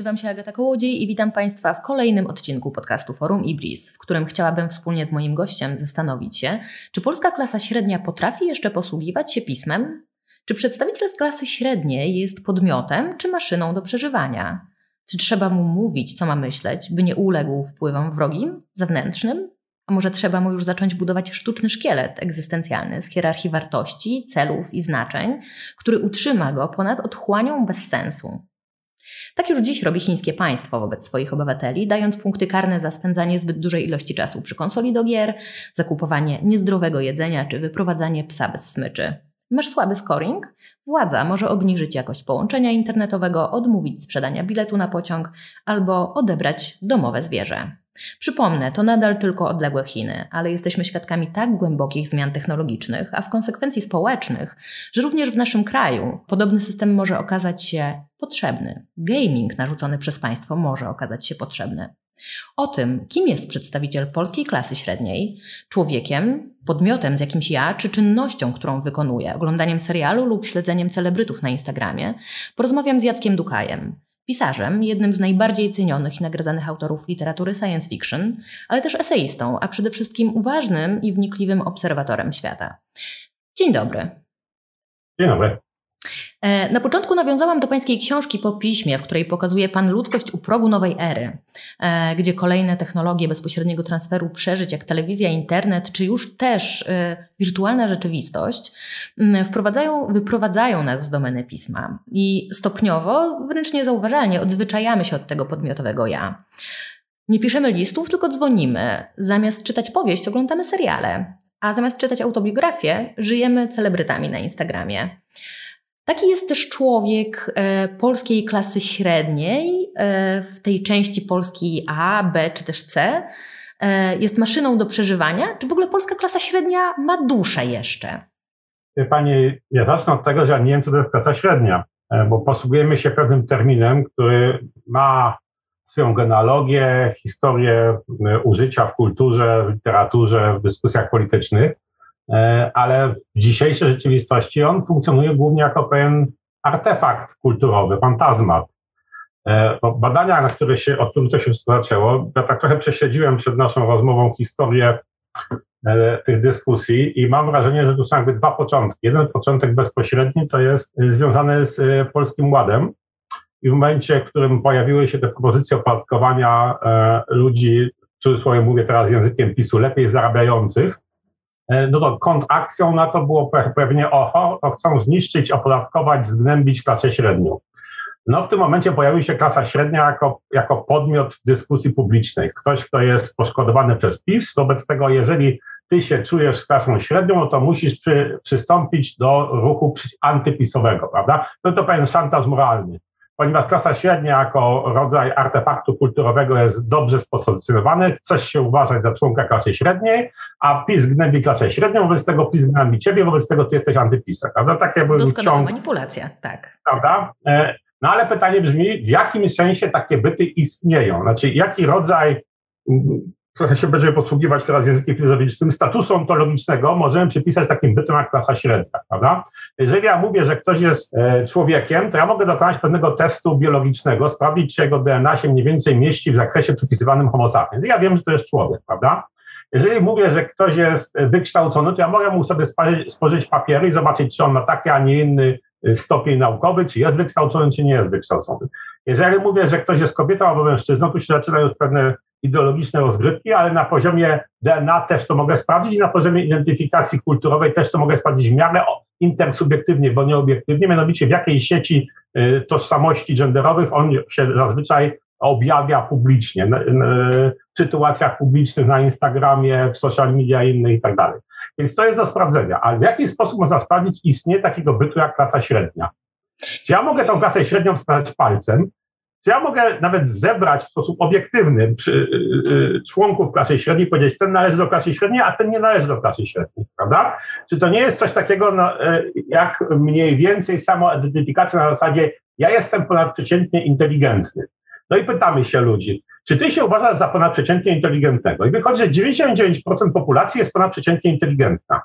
Nazywam się Agata Kołodziej i witam Państwa w kolejnym odcinku podcastu Forum Ibris, w którym chciałabym wspólnie z moim gościem zastanowić się, czy polska klasa średnia potrafi jeszcze posługiwać się pismem? Czy przedstawiciel z klasy średniej jest podmiotem czy maszyną do przeżywania? Czy trzeba mu mówić, co ma myśleć, by nie uległ wpływom wrogim, zewnętrznym? A może trzeba mu już zacząć budować sztuczny szkielet egzystencjalny z hierarchii wartości, celów i znaczeń, który utrzyma go ponad otchłanią bez sensu? Tak już dziś robi chińskie państwo wobec swoich obywateli, dając punkty karne za spędzanie zbyt dużej ilości czasu przy konsoli do gier, zakupowanie niezdrowego jedzenia czy wyprowadzanie psa bez smyczy. Masz słaby scoring? Władza może obniżyć jakość połączenia internetowego, odmówić sprzedania biletu na pociąg albo odebrać domowe zwierzę. Przypomnę, to nadal tylko odległe Chiny, ale jesteśmy świadkami tak głębokich zmian technologicznych, a w konsekwencji społecznych, że również w naszym kraju podobny system może okazać się potrzebny. Gaming narzucony przez państwo może okazać się potrzebny. O tym, kim jest przedstawiciel polskiej klasy średniej, człowiekiem, podmiotem z jakimś ja, czy czynnością, którą wykonuje, oglądaniem serialu lub śledzeniem celebrytów na Instagramie, porozmawiam z Jackiem Dukajem, pisarzem, jednym z najbardziej cenionych i nagradzanych autorów literatury science fiction, ale też eseistą, a przede wszystkim uważnym i wnikliwym obserwatorem świata. Dzień dobry. Dzień dobry. E, na początku nawiązałam do pańskiej książki po piśmie, w której pokazuje pan ludzkość u progu nowej ery, e, gdzie kolejne technologie bezpośredniego transferu przeżyć, jak telewizja, internet, czy już też e, wirtualna rzeczywistość, wprowadzają, wyprowadzają nas z domeny pisma i stopniowo, wręcz niezauważalnie, odzwyczajamy się od tego podmiotowego ja. Nie piszemy listów, tylko dzwonimy. Zamiast czytać powieść, oglądamy seriale. A zamiast czytać autobiografię, żyjemy celebrytami na Instagramie. Taki jest też człowiek e, polskiej klasy średniej, e, w tej części Polski A, B czy też C. E, jest maszyną do przeżywania. Czy w ogóle polska klasa średnia ma duszę jeszcze? Pani, ja zacznę od tego, że nie wiem, co to jest klasa średnia, bo posługujemy się pewnym terminem, który ma swoją genealogię, historię użycia w kulturze, w literaturze, w dyskusjach politycznych. E, ale w dzisiejszej rzeczywistości on funkcjonuje głównie jako pewien artefakt kulturowy, fantazmat. E, badania, na które się, od których to się zaczęło, ja tak trochę prześledziłem przed naszą rozmową historię e, tych dyskusji i mam wrażenie, że tu są jakby dwa początki. Jeden początek bezpośredni to jest związany z Polskim Ładem i w momencie, w którym pojawiły się te propozycje opodatkowania ludzi, w cudzysłowie mówię teraz językiem PiSu, lepiej zarabiających, no to kontrakcją na to było pewnie oho, to chcą zniszczyć, opodatkować, zgnębić klasę średnią. No w tym momencie pojawiła się klasa średnia jako, jako podmiot dyskusji publicznej. Ktoś, kto jest poszkodowany przez PiS, wobec tego jeżeli ty się czujesz klasą średnią, to musisz przy, przystąpić do ruchu antypisowego, prawda? No to pewien szantaż moralny ponieważ klasa średnia jako rodzaj artefaktu kulturowego jest dobrze spozycjonowany, chcesz się uważać za członka klasy średniej, a PiS gnębi klasę średnią, wobec tego PiS gnębi ciebie, wobec tego ty jesteś antypisem, prawda? Takie były Doskonała ciąg, manipulacja, tak. Prawda? E, no ale pytanie brzmi, w jakim sensie takie byty istnieją? Znaczy, jaki rodzaj trochę się będziemy posługiwać teraz językiem filozoficznym, statusu ontologicznego możemy przypisać takim bytom jak klasa średnia, prawda? Jeżeli ja mówię, że ktoś jest e, człowiekiem, to ja mogę dokonać pewnego testu biologicznego, sprawdzić, czy jego DNA się mniej więcej mieści w zakresie przypisywanym homo sapiens. Ja wiem, że to jest człowiek, prawda? Jeżeli mówię, że ktoś jest wykształcony, to ja mogę mu sobie spożyć papiery i zobaczyć, czy on ma taki, a nie inny e, stopień naukowy, czy jest wykształcony, czy nie jest wykształcony. Jeżeli mówię, że ktoś jest kobietą albo mężczyzną, to się zaczynają już pewne ideologiczne rozgrywki, ale na poziomie DNA też to mogę sprawdzić i na poziomie identyfikacji kulturowej też to mogę sprawdzić w miarę intersubiektywnie, bo nie obiektywnie, mianowicie w jakiej sieci y, tożsamości genderowych on się zazwyczaj objawia publicznie, w sytuacjach publicznych na Instagramie, w social media i innych i tak dalej. Więc to jest do sprawdzenia. Ale w jaki sposób można sprawdzić istnienie takiego bytu jak klasa średnia? Czy ja mogę tą klasę średnią wskazać palcem, czy ja mogę nawet zebrać w sposób obiektywny przy, y, y, członków klasy średniej powiedzieć, ten należy do klasy średniej, a ten nie należy do klasy średniej, prawda? Czy to nie jest coś takiego no, y, jak mniej więcej samoidentyfikacja na zasadzie ja jestem ponadprzeciętnie inteligentny. No i pytamy się ludzi, czy ty się uważasz za ponadprzeciętnie inteligentnego? I wychodzi, że 99% populacji jest ponadprzeciętnie inteligentna.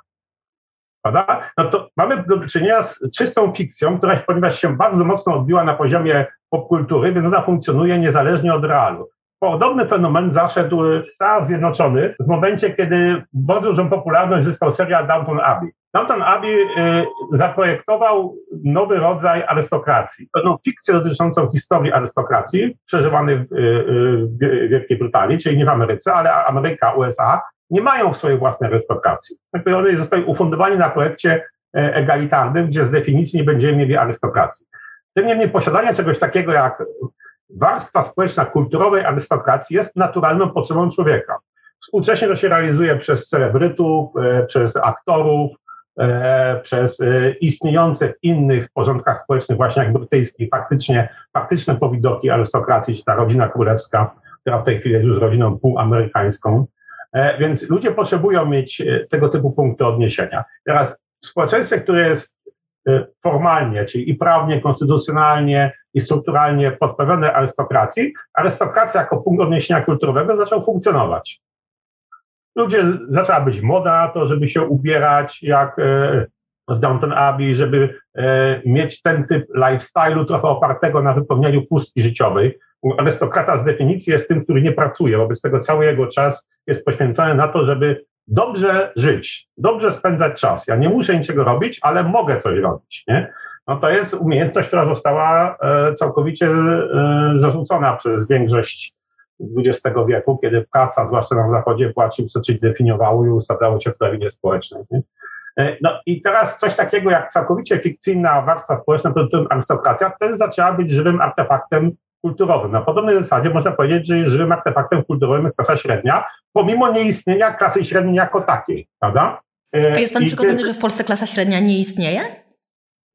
Prawda? No to mamy do czynienia z czystą fikcją, która, ponieważ się bardzo mocno odbiła na poziomie popkultury, więc ona funkcjonuje niezależnie od realu. Podobny fenomen zaszedł w Stanach Zjednoczonych w momencie, kiedy bardzo dużą popularność zyskał serial Downton Abbey. Downton Abbey y, zaprojektował nowy rodzaj arystokracji. Pewną fikcję dotyczącą historii arystokracji przeżywanej w, y, y, Wielkiej Brytanii, czyli nie w Ameryce, ale Ameryka, USA, nie mają swojej własnej arystokracji. Jakby one zostały ufundowani na projekcie e, egalitarnym, gdzie z definicji nie będziemy mieli arystokracji. Tym niemniej posiadanie czegoś takiego jak warstwa społeczna kulturowej arystokracji jest naturalną potrzebą człowieka. Współcześnie to się realizuje przez celebrytów, e, przez aktorów, e, przez istniejące w innych porządkach społecznych, właśnie jak brytyjski, faktycznie, faktyczne powidoki arystokracji, ta rodzina królewska, która w tej chwili jest już rodziną półamerykańską, E, więc ludzie potrzebują mieć e, tego typu punkty odniesienia. Teraz w społeczeństwie, które jest e, formalnie, czyli i prawnie, konstytucjonalnie i strukturalnie pozbawione arystokracji, arystokracja jako punkt odniesienia kulturowego zaczął funkcjonować. Ludzie, zaczęła być moda to, żeby się ubierać jak w Downton Abbey, żeby mieć ten typ lifestyle'u trochę opartego na wypełnianiu pustki życiowej, arystokrata z definicji jest tym, który nie pracuje, wobec tego cały jego czas jest poświęcony na to, żeby dobrze żyć, dobrze spędzać czas. Ja nie muszę niczego robić, ale mogę coś robić. Nie? No to jest umiejętność, która została e, całkowicie e, zarzucona przez większość XX wieku, kiedy praca, zwłaszcza na Zachodzie, była czymś, co definiowało i usadzało się w drabinie społecznej. Nie? E, no i teraz coś takiego jak całkowicie fikcyjna warstwa społeczna, to arystokracja, też zaczęła być żywym artefaktem kulturowym. Na podobnej zasadzie można powiedzieć, że jest żywym artefaktem kulturowym klasa średnia, pomimo nieistnienia klasy średniej jako takiej, prawda? E, A jest pan I przekonany, że w Polsce klasa średnia nie istnieje?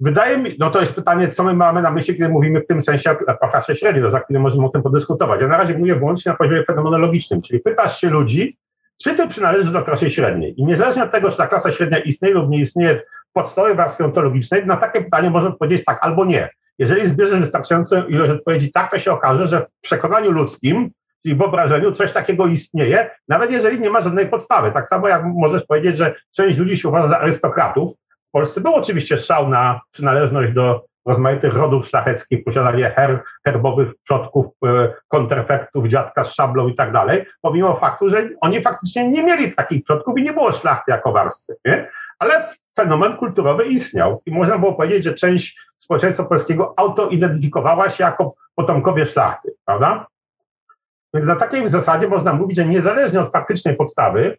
Wydaje mi, no to jest pytanie, co my mamy na myśli, kiedy mówimy w tym sensie o klasie średniej, to za chwilę możemy o tym podyskutować. Ja na razie mówię wyłącznie na poziomie fenomenologicznym, czyli pytasz się ludzi, czy ty przynależysz do klasy średniej. I niezależnie od tego, czy ta klasa średnia istnieje lub nie istnieje w podstawowej warstwie ontologicznej, na takie pytanie można powiedzieć tak albo nie. Jeżeli zbierzesz wystarczającą ilość odpowiedzi, tak to się okaże, że w przekonaniu ludzkim, czyli wyobrażeniu, coś takiego istnieje, nawet jeżeli nie ma żadnej podstawy. Tak samo jak możesz powiedzieć, że część ludzi się uważa za arystokratów. W Polsce był oczywiście szał na przynależność do rozmaitych rodów szlacheckich, posiadanie her, herbowych przodków, e, kontrefektów, dziadka z szablą i tak dalej, pomimo faktu, że oni faktycznie nie mieli takich przodków i nie było szlachty jako warstwy. Nie? Ale fenomen kulturowy istniał i można było powiedzieć, że część społeczeństwa polskiego autoidentyfikowała się jako potomkowie szlachty, prawda? Więc na takiej zasadzie można mówić, że niezależnie od faktycznej podstawy,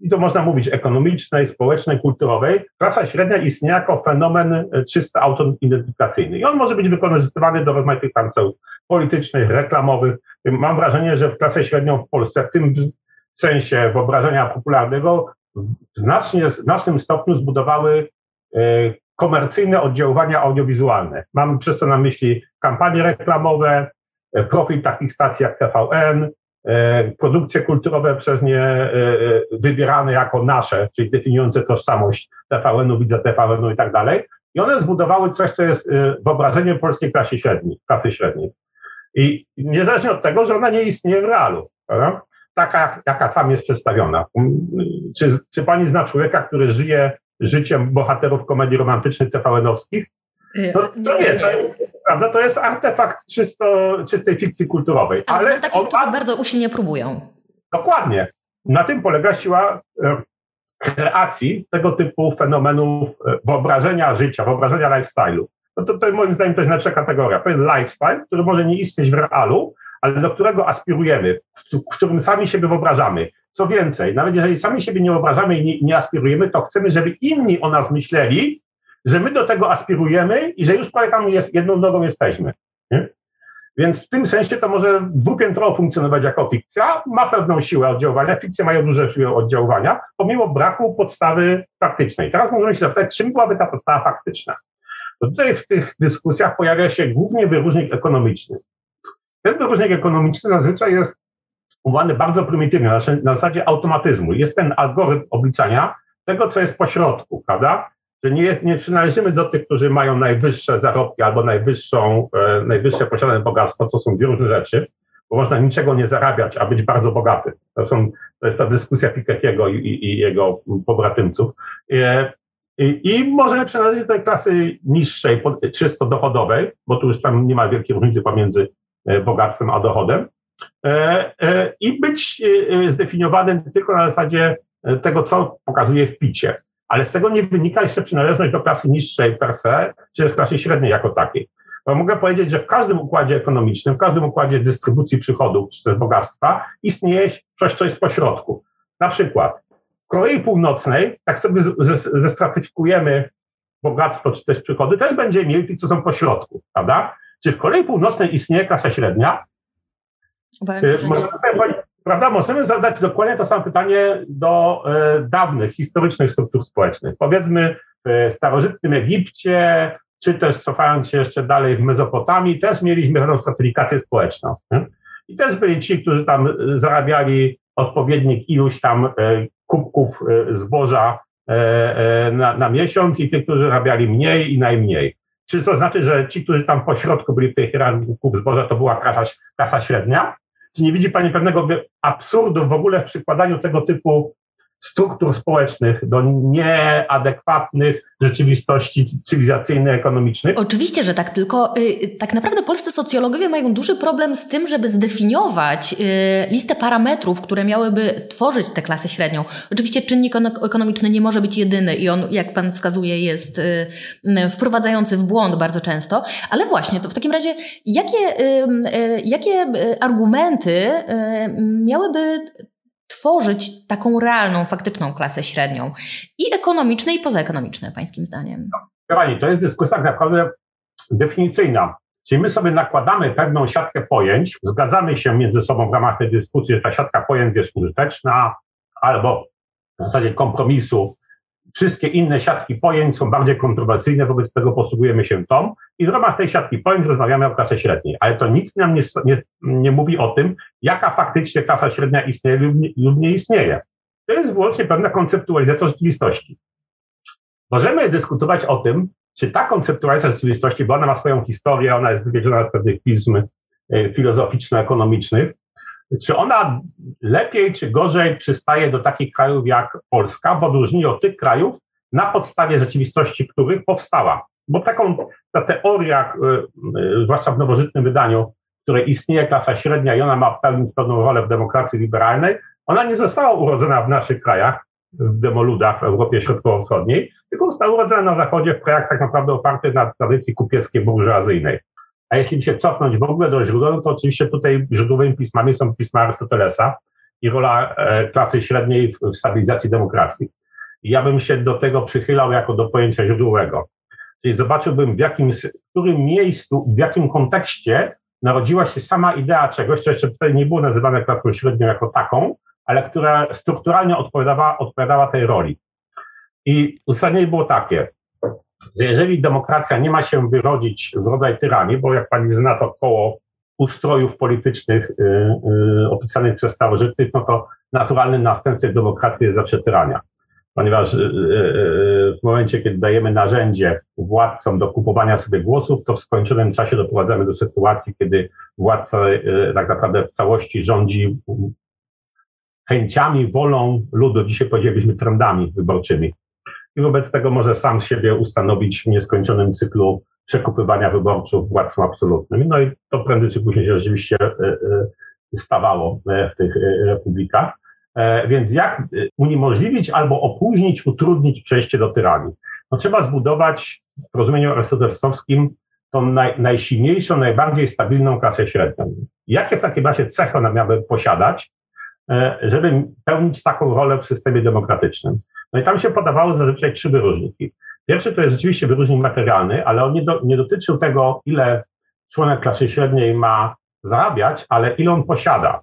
i to można mówić ekonomicznej, społecznej, kulturowej, klasa średnia istnieje jako fenomen e, czysto autoidentyfikacyjny. I on może być wykorzystywany do rozmaitych tam celów politycznych, reklamowych. Mam wrażenie, że w klasę średnią w Polsce w tym sensie wyobrażenia popularnego w znacznie, znacznym stopniu zbudowały e, komercyjne oddziaływania audiowizualne. Mam przez to na myśli kampanie reklamowe, e, profil takich stacji jak TVN, e, produkcje kulturowe przez nie wybierane jako nasze, czyli definiujące tożsamość TVN-u, widza TVN-u i tak dalej. I one zbudowały coś, co jest wyobrażeniem polskiej klasy średniej, klasy średniej. I niezależnie od tego, że ona nie istnieje w realu. Prawda? taka, jaka tam jest przedstawiona. Czy, czy pani zna człowieka, który żyje życiem bohaterów komedii romantycznych TVN-owskich? No, to nie, to, prawda, to jest artefakt czysto, czystej fikcji kulturowej. Ale, ale takich, on, bardzo usilnie próbują. Dokładnie. Na tym polega siła e, kreacji tego typu fenomenów e, wyobrażenia życia, wyobrażenia lifestyle'u. No to, to moim zdaniem to jest najlepsza kategoria. To jest lifestyle, który może nie istnieć w realu, ale do którego aspirujemy, w którym sami siebie wyobrażamy. Co więcej, nawet jeżeli sami siebie nie wyobrażamy i nie, nie aspirujemy, to chcemy, żeby inni o nas myśleli, że my do tego aspirujemy i że już prawie tam jest, jedną nogą jesteśmy. Nie? Więc w tym sensie to może dwupiętrowo funkcjonować jako fikcja, ma pewną siłę oddziaływania, fikcje mają duże siłę oddziaływania, pomimo braku podstawy faktycznej. Teraz możemy się zapytać, czym byłaby ta podstawa faktyczna? To tutaj w tych dyskusjach pojawia się głównie wyróżnik ekonomiczny. Ten wyróżnik ekonomiczny zazwyczaj jest umowany bardzo prymitywnie, na zasadzie automatyzmu. Jest ten algorytm obliczania tego, co jest pośrodku, prawda? Że nie, jest, nie przynależymy do tych, którzy mają najwyższe zarobki albo najwyższą, e, najwyższe posiadane bogactwo, co są dwie różne rzeczy, bo można niczego nie zarabiać, a być bardzo bogaty. To, są, to jest ta dyskusja Piketty'ego i, i, i jego pobratymców. E, I, i możemy przynależeć do tej klasy niższej, czysto dochodowej, bo tu już tam nie ma wielkiej różnicy pomiędzy bogactwem a dochodem, i być zdefiniowanym tylko na zasadzie tego, co pokazuje w picie. Ale z tego nie wynika jeszcze przynależność do klasy niższej per se, czy też klasy średniej jako takiej. Bo mogę powiedzieć, że w każdym układzie ekonomicznym, w każdym układzie dystrybucji przychodów czy też bogactwa istnieje coś, co jest pośrodku. Na przykład w Korei Północnej, tak sobie zestratyfikujemy bogactwo czy też przychody, też będziemy mieli tych, co są pośrodku, prawda? Czy w Korei Północnej istnieje klasa średnia? Obawiam się, Możemy sobie Prawda? Możemy zadać dokładnie to samo pytanie do e, dawnych, historycznych struktur społecznych. Powiedzmy w starożytnym Egipcie, czy też cofając się jeszcze dalej w Mezopotamii, też mieliśmy pewną stratyfikację społeczną. Nie? I też byli ci, którzy tam zarabiali odpowiednik iluś tam e, kubków e, zboża e, na, na miesiąc i tych, którzy zarabiali mniej i najmniej. Czy to znaczy, że ci, którzy tam po środku byli w tej hierarchii kubków zboża, to była klasa, klasa średnia? Czy nie widzi Pani pewnego absurdu w ogóle w przykładaniu tego typu struktur społecznych do nieadekwatnych rzeczywistości cywilizacyjnych, ekonomicznych. Oczywiście, że tak, tylko y, tak naprawdę polscy socjologowie mają duży problem z tym, żeby zdefiniować y, listę parametrów, które miałyby tworzyć tę klasę średnią. Oczywiście czynnik ekonomiczny nie może być jedyny i on, jak pan wskazuje, jest y, wprowadzający w błąd bardzo często, ale właśnie, to w takim razie jakie, y, y, jakie argumenty y, miałyby tworzyć taką realną, faktyczną klasę średnią i ekonomiczne, i pozaekonomiczne, pańskim zdaniem? No, Pani, to jest dyskusja tak naprawdę definicyjna. Czyli my sobie nakładamy pewną siatkę pojęć, zgadzamy się między sobą w ramach tej dyskusji, że ta siatka pojęć jest użyteczna, albo w zasadzie kompromisu Wszystkie inne siatki pojęć są bardziej kontrowersyjne, wobec tego posługujemy się tą i w ramach tej siatki pojęć rozmawiamy o klasie średniej. Ale to nic nam nie, nie, nie mówi o tym, jaka faktycznie klasa średnia istnieje lub nie, lub nie istnieje. To jest wyłącznie pewna konceptualizacja rzeczywistości. Możemy dyskutować o tym, czy ta konceptualizacja rzeczywistości, bo ona ma swoją historię, ona jest wywiedziona z pewnych pism e, filozoficzno-ekonomicznych, czy ona lepiej czy gorzej przystaje do takich krajów jak Polska, w odróżnieniu od tych krajów, na podstawie rzeczywistości których powstała? Bo taką, ta teoria, y, y, zwłaszcza w nowożytnym wydaniu, w której istnieje klasa średnia i ona ma pełnić pewną rolę w demokracji liberalnej, ona nie została urodzona w naszych krajach, w demoludach w Europie Środkowo-Wschodniej, tylko została urodzona na Zachodzie, w krajach tak naprawdę opartych na tradycji kupieckiej, burżuazyjnej. A jeśli się cofnąć w ogóle do źródeł, to oczywiście tutaj źródłowymi pismami są pisma Arystotelesa i rola e, klasy średniej w, w stabilizacji demokracji. I ja bym się do tego przychylał jako do pojęcia źródłowego. Czyli zobaczyłbym, w jakim, w którym miejscu, w jakim kontekście narodziła się sama idea czegoś, co jeszcze wtedy nie było nazywane klasą średnią jako taką, ale która strukturalnie odpowiadała, odpowiadała tej roli. I uzasadnienie było takie jeżeli demokracja nie ma się wyrodzić w rodzaj tyranii, bo jak pani zna to koło ustrojów politycznych y, y, opisanych przez starożytnych, no to naturalnym następstwem demokracji jest zawsze tyrania. Ponieważ y, y, y, w momencie, kiedy dajemy narzędzie władcom do kupowania sobie głosów, to w skończonym czasie doprowadzamy do sytuacji, kiedy władca y, tak naprawdę w całości rządzi chęciami, wolą ludu, dzisiaj powiedzielibyśmy trendami wyborczymi i wobec tego może sam siebie ustanowić w nieskończonym cyklu przekupywania wyborców władcą absolutnym. No i to prędzej czy później się rzeczywiście e, e, stawało e, w tych republikach. Więc jak uniemożliwić albo opóźnić, utrudnić przejście do tyranii? No trzeba zbudować w rozumieniu arystotelesowskim tą naj, najsilniejszą, najbardziej stabilną klasę średnią. Jakie w takim razie cechy ona miałaby posiadać, żeby pełnić taką rolę w systemie demokratycznym? No i tam się podawały zazwyczaj trzy wyróżniki. Pierwszy to jest rzeczywiście wyróżnik materialny, ale on nie, do, nie dotyczył tego, ile członek klasy średniej ma zarabiać, ale ile on posiada.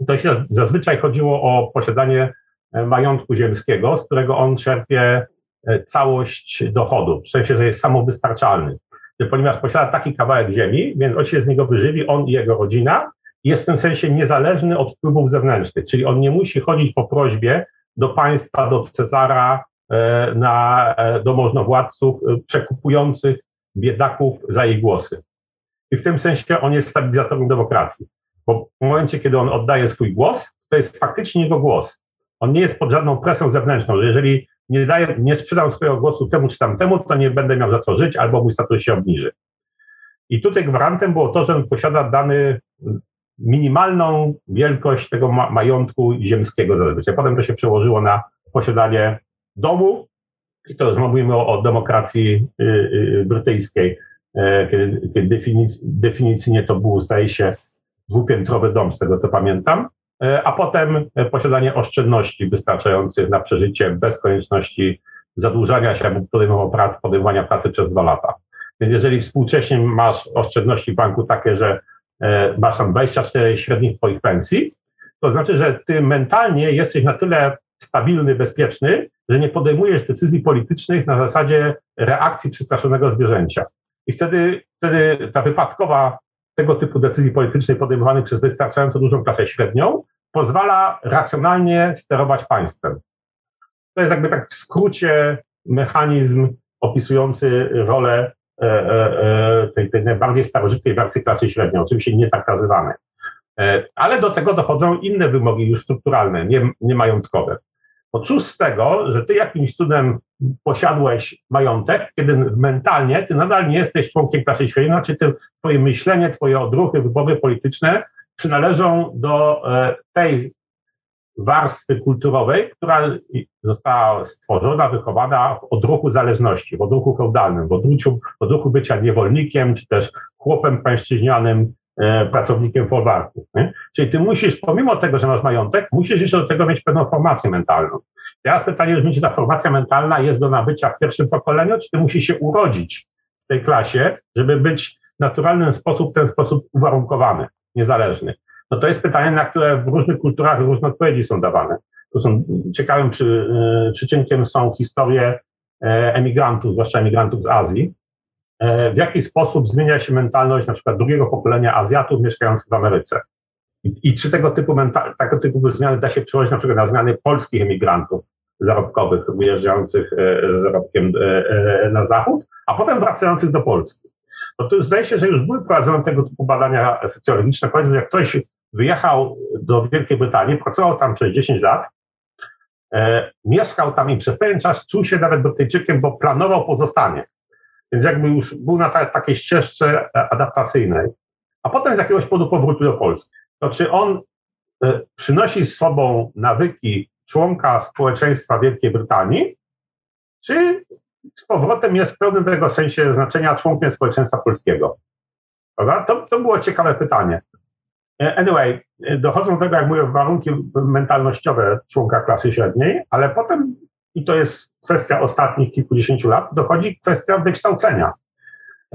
I to się zazwyczaj chodziło o posiadanie e, majątku ziemskiego, z którego on czerpie e, całość dochodów, w sensie, że jest samowystarczalny. Ponieważ posiada taki kawałek ziemi, więc on się z niego wyżywi, on i jego rodzina, jest w tym sensie niezależny od wpływów zewnętrznych, czyli on nie musi chodzić po prośbie do państwa, do Cezara, e, na, e, do możnowładców e, przekupujących biedaków za jej głosy. I w tym sensie on jest stabilizatorem demokracji. Bo w momencie, kiedy on oddaje swój głos, to jest faktycznie jego głos. On nie jest pod żadną presją zewnętrzną, że jeżeli nie, daję, nie sprzedam swojego głosu temu czy tamtemu, to nie będę miał za co żyć, albo mój status się obniży. I tutaj gwarantem było to, że posiada dany minimalną wielkość tego ma majątku ziemskiego zazwyczaj. Potem to się przełożyło na posiadanie domu, i to już mówimy o, o demokracji y, y, brytyjskiej, e, kiedy, kiedy definic, definicyjnie to był, zdaje się, dwupiętrowy dom, z tego co pamiętam, e, a potem posiadanie oszczędności wystarczających na przeżycie bez konieczności zadłużania się albo podejmowania pracy, podejmowania pracy przez dwa lata. Więc jeżeli współcześnie masz oszczędności w banku takie, że masz tam 24 średnich twoich pensji, to znaczy, że ty mentalnie jesteś na tyle stabilny, bezpieczny, że nie podejmujesz decyzji politycznych na zasadzie reakcji przestraszonego zwierzęcia. I wtedy, wtedy ta wypadkowa tego typu decyzji politycznej podejmowanych przez wystarczająco dużą klasę średnią pozwala racjonalnie sterować państwem. To jest jakby tak w skrócie mechanizm opisujący rolę e, e, e, tej, tej najbardziej starożytnej wersji klasy średniej, oczywiście nie tak nazywanej. Ale do tego dochodzą inne wymogi już strukturalne, nie, nie majątkowe. Odczuć z tego, że ty jakimś cudem posiadłeś majątek, kiedy mentalnie ty nadal nie jesteś członkiem klasy średniej, znaczy ty, twoje myślenie, twoje odruchy, wybory polityczne przynależą do e, tej warstwy kulturowej, która została stworzona, wychowana w odruchu zależności, w odruchu feudalnym, w odruchu, w odruchu bycia niewolnikiem, czy też chłopem pańszczyźnianym, E, pracownikiem folwarku. Czyli ty musisz, pomimo tego, że masz majątek, musisz jeszcze do tego mieć pewną formację mentalną. Teraz pytanie brzmi, czy ta formacja mentalna jest do nabycia w pierwszym pokoleniu, czy ty musisz się urodzić w tej klasie, żeby być w naturalny sposób, w ten sposób uwarunkowany, niezależny. No to jest pytanie, na które w różnych kulturach różne odpowiedzi są dawane. To są ciekawym przy, e, przyczynkiem są historie e, emigrantów, zwłaszcza emigrantów z Azji, E, w jaki sposób zmienia się mentalność na przykład drugiego pokolenia Azjatów mieszkających w Ameryce. I, i czy tego typu, mental, tego typu zmiany da się przełożyć na przykład na zmiany polskich emigrantów zarobkowych, wyjeżdżających z zarobkiem na zachód, a potem wracających do Polski. No to zdaje się, że już były prowadzone tego typu badania socjologiczne. Powiedzmy, jak ktoś wyjechał do Wielkiej Brytanii, pracował tam przez 10 lat, e, mieszkał tam i przez pewien czas czuł się nawet Brytyjczykiem, bo planował pozostanie. Więc jakby już był na ta, takiej ścieżce adaptacyjnej, a potem z jakiegoś powodu powrócił do Polski. To czy on y, przynosi z sobą nawyki członka społeczeństwa Wielkiej Brytanii, czy z powrotem jest w pełnym tego sensie znaczenia członkiem społeczeństwa polskiego? To, to było ciekawe pytanie. E, anyway, dochodzą do tego, jak mówię, warunki mentalnościowe członka klasy średniej, ale potem i to jest kwestia ostatnich kilkudziesięciu lat, dochodzi kwestia wykształcenia.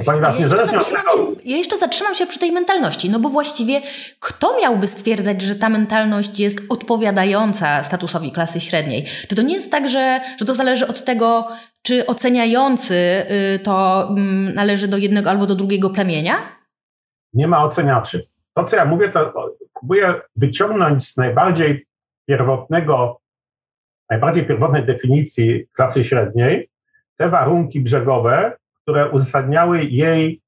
Ponieważ ja niezależnie od tego... Ja jeszcze zatrzymam się przy tej mentalności, no bo właściwie kto miałby stwierdzać, że ta mentalność jest odpowiadająca statusowi klasy średniej? Czy to nie jest tak, że, że to zależy od tego, czy oceniający y, to mm, należy do jednego albo do drugiego plemienia? Nie ma oceniaczy. To, co ja mówię, to próbuję wyciągnąć z najbardziej pierwotnego najbardziej pierwotnej definicji klasy średniej te warunki brzegowe, które uzasadniały jej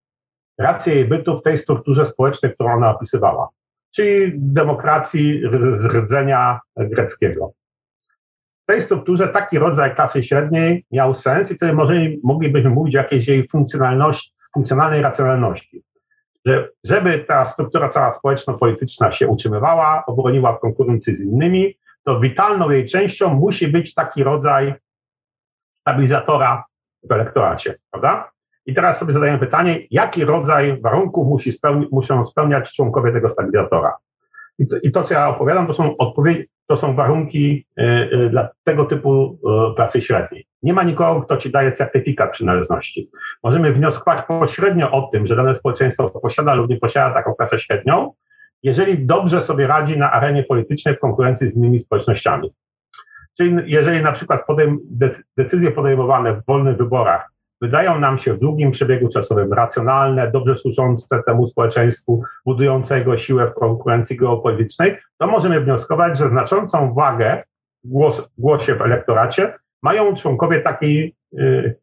rację jej bytu w tej strukturze społecznej, którą ona opisywała, czyli demokracji z rdzenia greckiego. W tej strukturze taki rodzaj klasy średniej miał sens i wtedy może, moglibyśmy mówić o jakiejś jej funkcjonalności, funkcjonalnej racjonalności. Że, żeby ta struktura cała społeczno-polityczna się utrzymywała, obroniła w konkurencji z innymi, to witalną jej częścią musi być taki rodzaj stabilizatora w elektoracie, prawda? I teraz sobie zadajemy pytanie, jaki rodzaj warunków musi spełni muszą spełniać członkowie tego stabilizatora? I to, I to, co ja opowiadam, to są odpowiedzi, to są warunki y, y, dla tego typu y, pracy średniej. Nie ma nikogo, kto ci daje certyfikat przynależności. Możemy wnioskować pośrednio o tym, że dane społeczeństwo posiada lub nie posiada taką klasę średnią, jeżeli dobrze sobie radzi na arenie politycznej w konkurencji z innymi społecznościami. Czyli jeżeli na przykład podejm decyzje podejmowane w wolnych wyborach wydają nam się w długim przebiegu czasowym racjonalne, dobrze służące temu społeczeństwu, budujące jego siłę w konkurencji geopolitycznej, to możemy wnioskować, że znaczącą wagę w głos, głosie w elektoracie mają członkowie takiej y,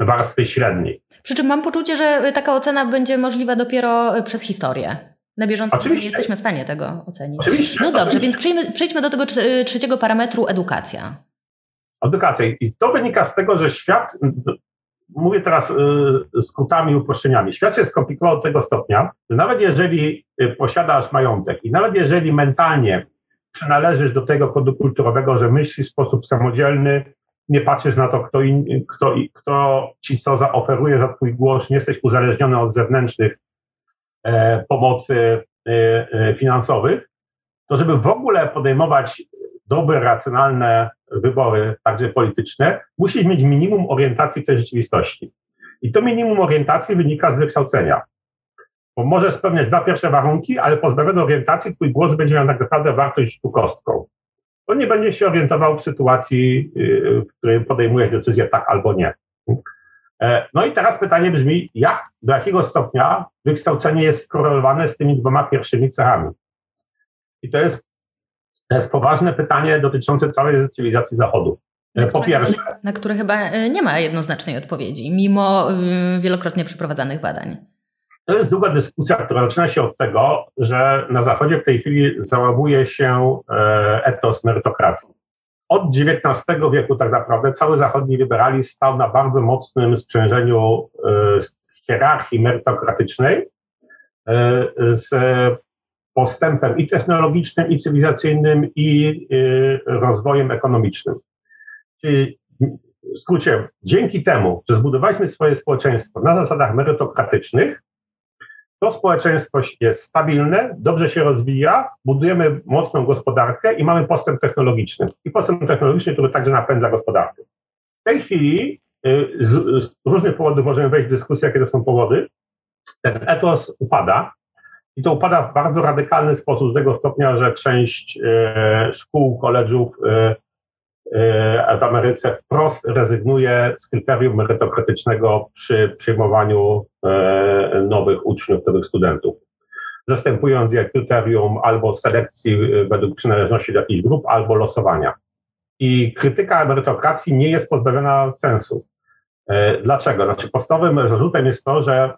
warstwy średniej. Przy czym mam poczucie, że taka ocena będzie możliwa dopiero przez historię. Na bieżąco nie jesteśmy w stanie tego ocenić. Oczywiście. No dobrze, więc przejdźmy, przejdźmy do tego trzeciego parametru edukacja. Edukacja. I to wynika z tego, że świat, mówię teraz skrótami, uproszczeniami, świat się skomplikował do tego stopnia, że nawet jeżeli posiadasz majątek i nawet jeżeli mentalnie przynależysz do tego kodu kulturowego, że myślisz w sposób samodzielny, nie patrzysz na to, kto, in, kto, kto ci co zaoferuje za twój głos, nie jesteś uzależniony od zewnętrznych e, pomocy e, e, finansowych, to żeby w ogóle podejmować dobre, racjonalne wybory, także polityczne, musisz mieć minimum orientacji w tej rzeczywistości. I to minimum orientacji wynika z wykształcenia. Bo możesz spełniać dwa pierwsze warunki, ale pozbawiony orientacji twój głos będzie miał tak naprawdę wartość kostką. To nie będzie się orientował w sytuacji, y, w której podejmujesz decyzję tak albo nie. E, no i teraz pytanie brzmi, jak, do jakiego stopnia wykształcenie jest skorelowane z tymi dwoma pierwszymi cechami? I to jest, to jest poważne pytanie dotyczące całej cywilizacji Zachodu. Na e, po które, pierwsze. Na które chyba e, nie ma jednoznacznej odpowiedzi, mimo y, wielokrotnie przeprowadzanych badań. To jest długa dyskusja, która zaczyna się od tego, że na Zachodzie w tej chwili załamuje się e, etos merytokracji. Od XIX wieku tak naprawdę cały zachodni liberalizm stał na bardzo mocnym sprzężeniu e, hierarchii merytokratycznej e, z postępem i technologicznym, i cywilizacyjnym, i rozwojem ekonomicznym. Czyli w skrócie, dzięki temu, że zbudowaliśmy swoje społeczeństwo na zasadach merytokratycznych, to społeczeństwo jest stabilne, dobrze się rozwija, budujemy mocną gospodarkę i mamy postęp technologiczny. I postęp technologiczny, który także napędza gospodarkę. W tej chwili y, z różnych powodów możemy wejść w dyskusję, jakie to są powody. Ten etos upada. I to upada w bardzo radykalny sposób, do tego stopnia, że część e, szkół, koledżów e, E, w Ameryce wprost rezygnuje z kryterium merytokratycznego przy przyjmowaniu nowych uczniów, nowych studentów. Zastępując je kryterium albo selekcji według przynależności do jakichś grup, albo losowania. I krytyka merytokracji nie jest pozbawiona sensu. Dlaczego? Znaczy, podstawowym zarzutem jest to, że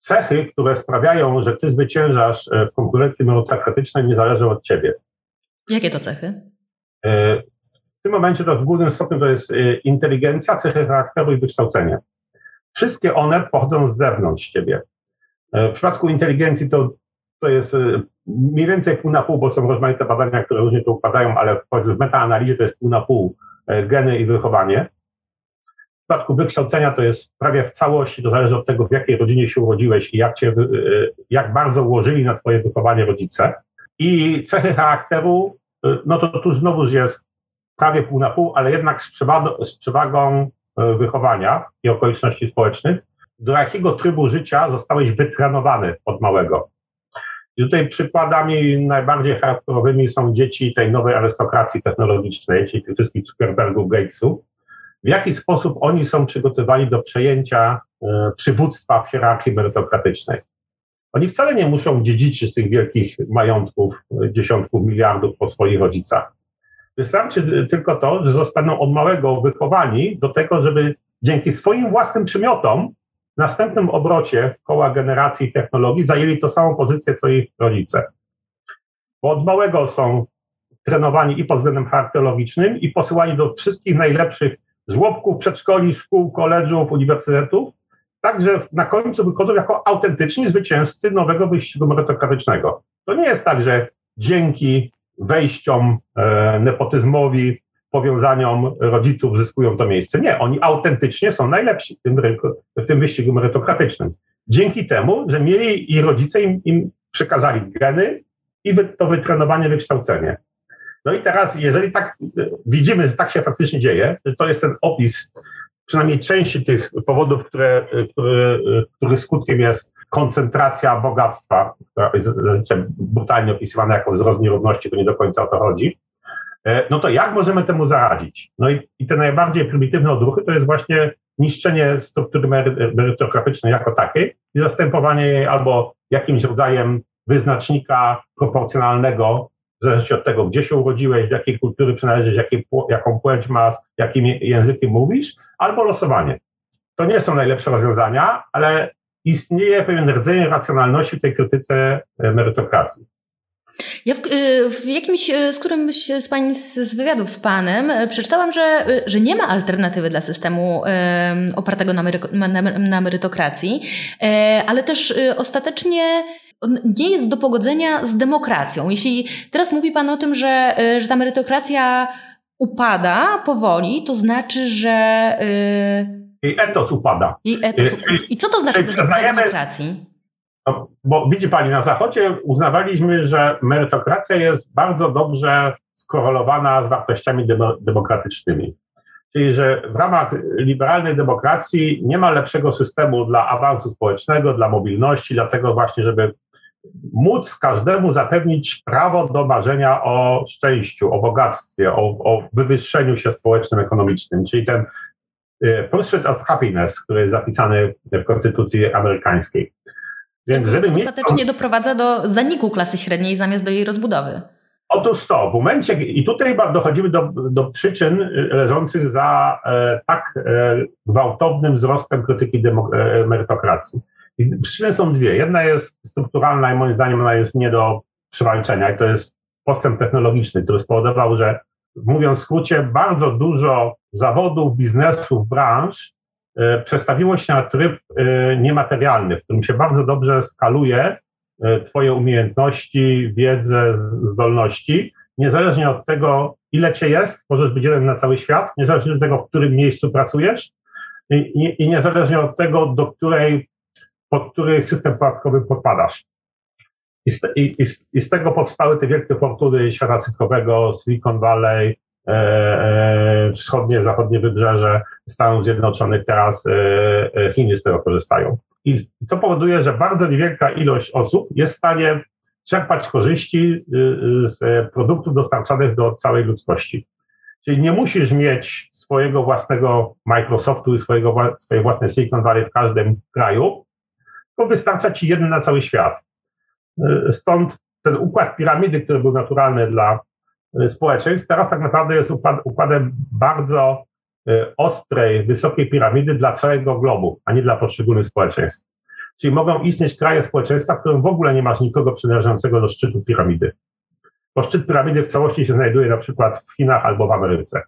cechy, które sprawiają, że ty zwyciężasz w konkurencji merytokratycznej, nie zależą od ciebie. Jakie to cechy? W tym momencie to w głównym stopniu to jest y, inteligencja, cechy charakteru i wykształcenie. Wszystkie one pochodzą z zewnątrz ciebie. E, w przypadku inteligencji to, to jest mniej więcej pół na pół, bo są rozmaite badania, które różnie to układają, ale w metaanalizie to jest pół na pół e, geny i wychowanie. W przypadku wykształcenia to jest prawie w całości, to zależy od tego, w jakiej rodzinie się urodziłeś i jak, cię, y, jak bardzo ułożyli na twoje wychowanie rodzice. I cechy charakteru, no to tu znowu jest prawie pół na pół, ale jednak z, przewagą, z przewagą e, wychowania i okoliczności społecznych, do jakiego trybu życia zostałeś wytrenowany od małego. I tutaj przykładami najbardziej charakterowymi są dzieci tej nowej arystokracji technologicznej, czyli tych wszystkich Zuckerbergów, Gatesów. W jaki sposób oni są przygotowani do przejęcia e, przywództwa w hierarchii merytokratycznej. Oni wcale nie muszą dziedziczyć tych wielkich majątków, e, dziesiątków miliardów po swoich rodzicach. Wystarczy tylko to, że zostaną od małego wychowani do tego, żeby dzięki swoim własnym przymiotom w następnym obrocie koła generacji technologii zajęli tą samą pozycję, co ich rodzice. Bo od małego są trenowani i pod względem charakterologicznym i posyłani do wszystkich najlepszych żłobków, przedszkoli, szkół, koledżów, uniwersytetów, także na końcu wychodzą jako autentyczni zwycięzcy nowego wyścigu merytokratycznego. To nie jest tak, że dzięki wejściom, e, nepotyzmowi, powiązaniom rodziców zyskują to miejsce. Nie, oni autentycznie są najlepsi w tym, rynku, w tym wyścigu merytokratycznym. Dzięki temu, że mieli i rodzice im, im przekazali geny i to wytrenowanie, wykształcenie. No i teraz, jeżeli tak widzimy, że tak się faktycznie dzieje, to jest ten opis przynajmniej części tych powodów, które, które, których skutkiem jest koncentracja bogactwa, która jest brutalnie opisywana jako wzrost nierówności, to nie do końca o to chodzi, e, no to jak możemy temu zaradzić? No i, i te najbardziej prymitywne odruchy to jest właśnie niszczenie struktury merytokratycznej jako takiej i zastępowanie jej albo jakimś rodzajem wyznacznika proporcjonalnego w zależności od tego, gdzie się urodziłeś, do jakiej kultury przynależysz, jaką płeć masz, jakim językiem mówisz, albo losowanie. To nie są najlepsze rozwiązania, ale istnieje pewien rodzaj racjonalności w tej krytyce e, merytokracji. Ja w, y, w, jakimś, y, z którymś z Pani z, wywiadów z Panem y, przeczytałam, że, że nie ma alternatywy dla systemu opartego na, na, na merytokracji, ale też ostatecznie nie jest do pogodzenia z demokracją. Jeśli teraz mówi Pan o tym, że, że ta merytokracja upada powoli, to znaczy, że... Jej etos upada. Jej etos upada. I co to znaczy dla demokracji? No, bo widzi Pani, na Zachodzie uznawaliśmy, że merytokracja jest bardzo dobrze skorelowana z wartościami demokratycznymi. Czyli, że w ramach liberalnej demokracji nie ma lepszego systemu dla awansu społecznego, dla mobilności, dlatego właśnie, żeby móc każdemu zapewnić prawo do marzenia o szczęściu, o bogactwie, o, o wywyższeniu się społecznym, ekonomicznym, czyli ten y, Pursuit of Happiness, który jest zapisany w Konstytucji amerykańskiej. Więc żeby to ostatecznie doprowadza do zaniku klasy średniej zamiast do jej rozbudowy. Otóż to, w momencie, i tutaj dochodzimy do, do przyczyn y, leżących za e, tak e, gwałtownym wzrostem krytyki demo, e, merytokracji. Przyczyny są dwie. Jedna jest strukturalna i moim zdaniem ona jest nie do przewalczenia i to jest postęp technologiczny, który spowodował, że mówiąc w skrócie, bardzo dużo zawodów, biznesów, branż E, przestawiło się na tryb e, niematerialny, w którym się bardzo dobrze skaluje e, Twoje umiejętności, wiedzę, zdolności, niezależnie od tego, ile Cię jest, możesz być jeden na cały świat, niezależnie od tego, w którym miejscu pracujesz i, i niezależnie od tego, do której, pod który system podatkowy podpadasz. I z, i, I z, tego powstały te wielkie fortuny świata cyfrowego, Silicon Valley, E, e, wschodnie, zachodnie wybrzeże Stanów Zjednoczonych, teraz e, Chiny z tego korzystają. I to powoduje, że bardzo niewielka ilość osób jest w stanie czerpać korzyści z produktów dostarczanych do całej ludzkości. Czyli nie musisz mieć swojego własnego Microsoftu i swojego, swojej własnej Silicon Valley w każdym kraju, tylko wystarcza ci jeden na cały świat. Stąd ten układ piramidy, który był naturalny dla Y, społeczeństw, teraz tak naprawdę jest układ, układem bardzo y, ostrej, wysokiej piramidy dla całego globu, a nie dla poszczególnych społeczeństw. Czyli mogą istnieć kraje społeczeństwa, w którym w ogóle nie masz nikogo przynależącego do szczytu piramidy. Bo szczyt piramidy w całości się znajduje na przykład w Chinach albo w Ameryce.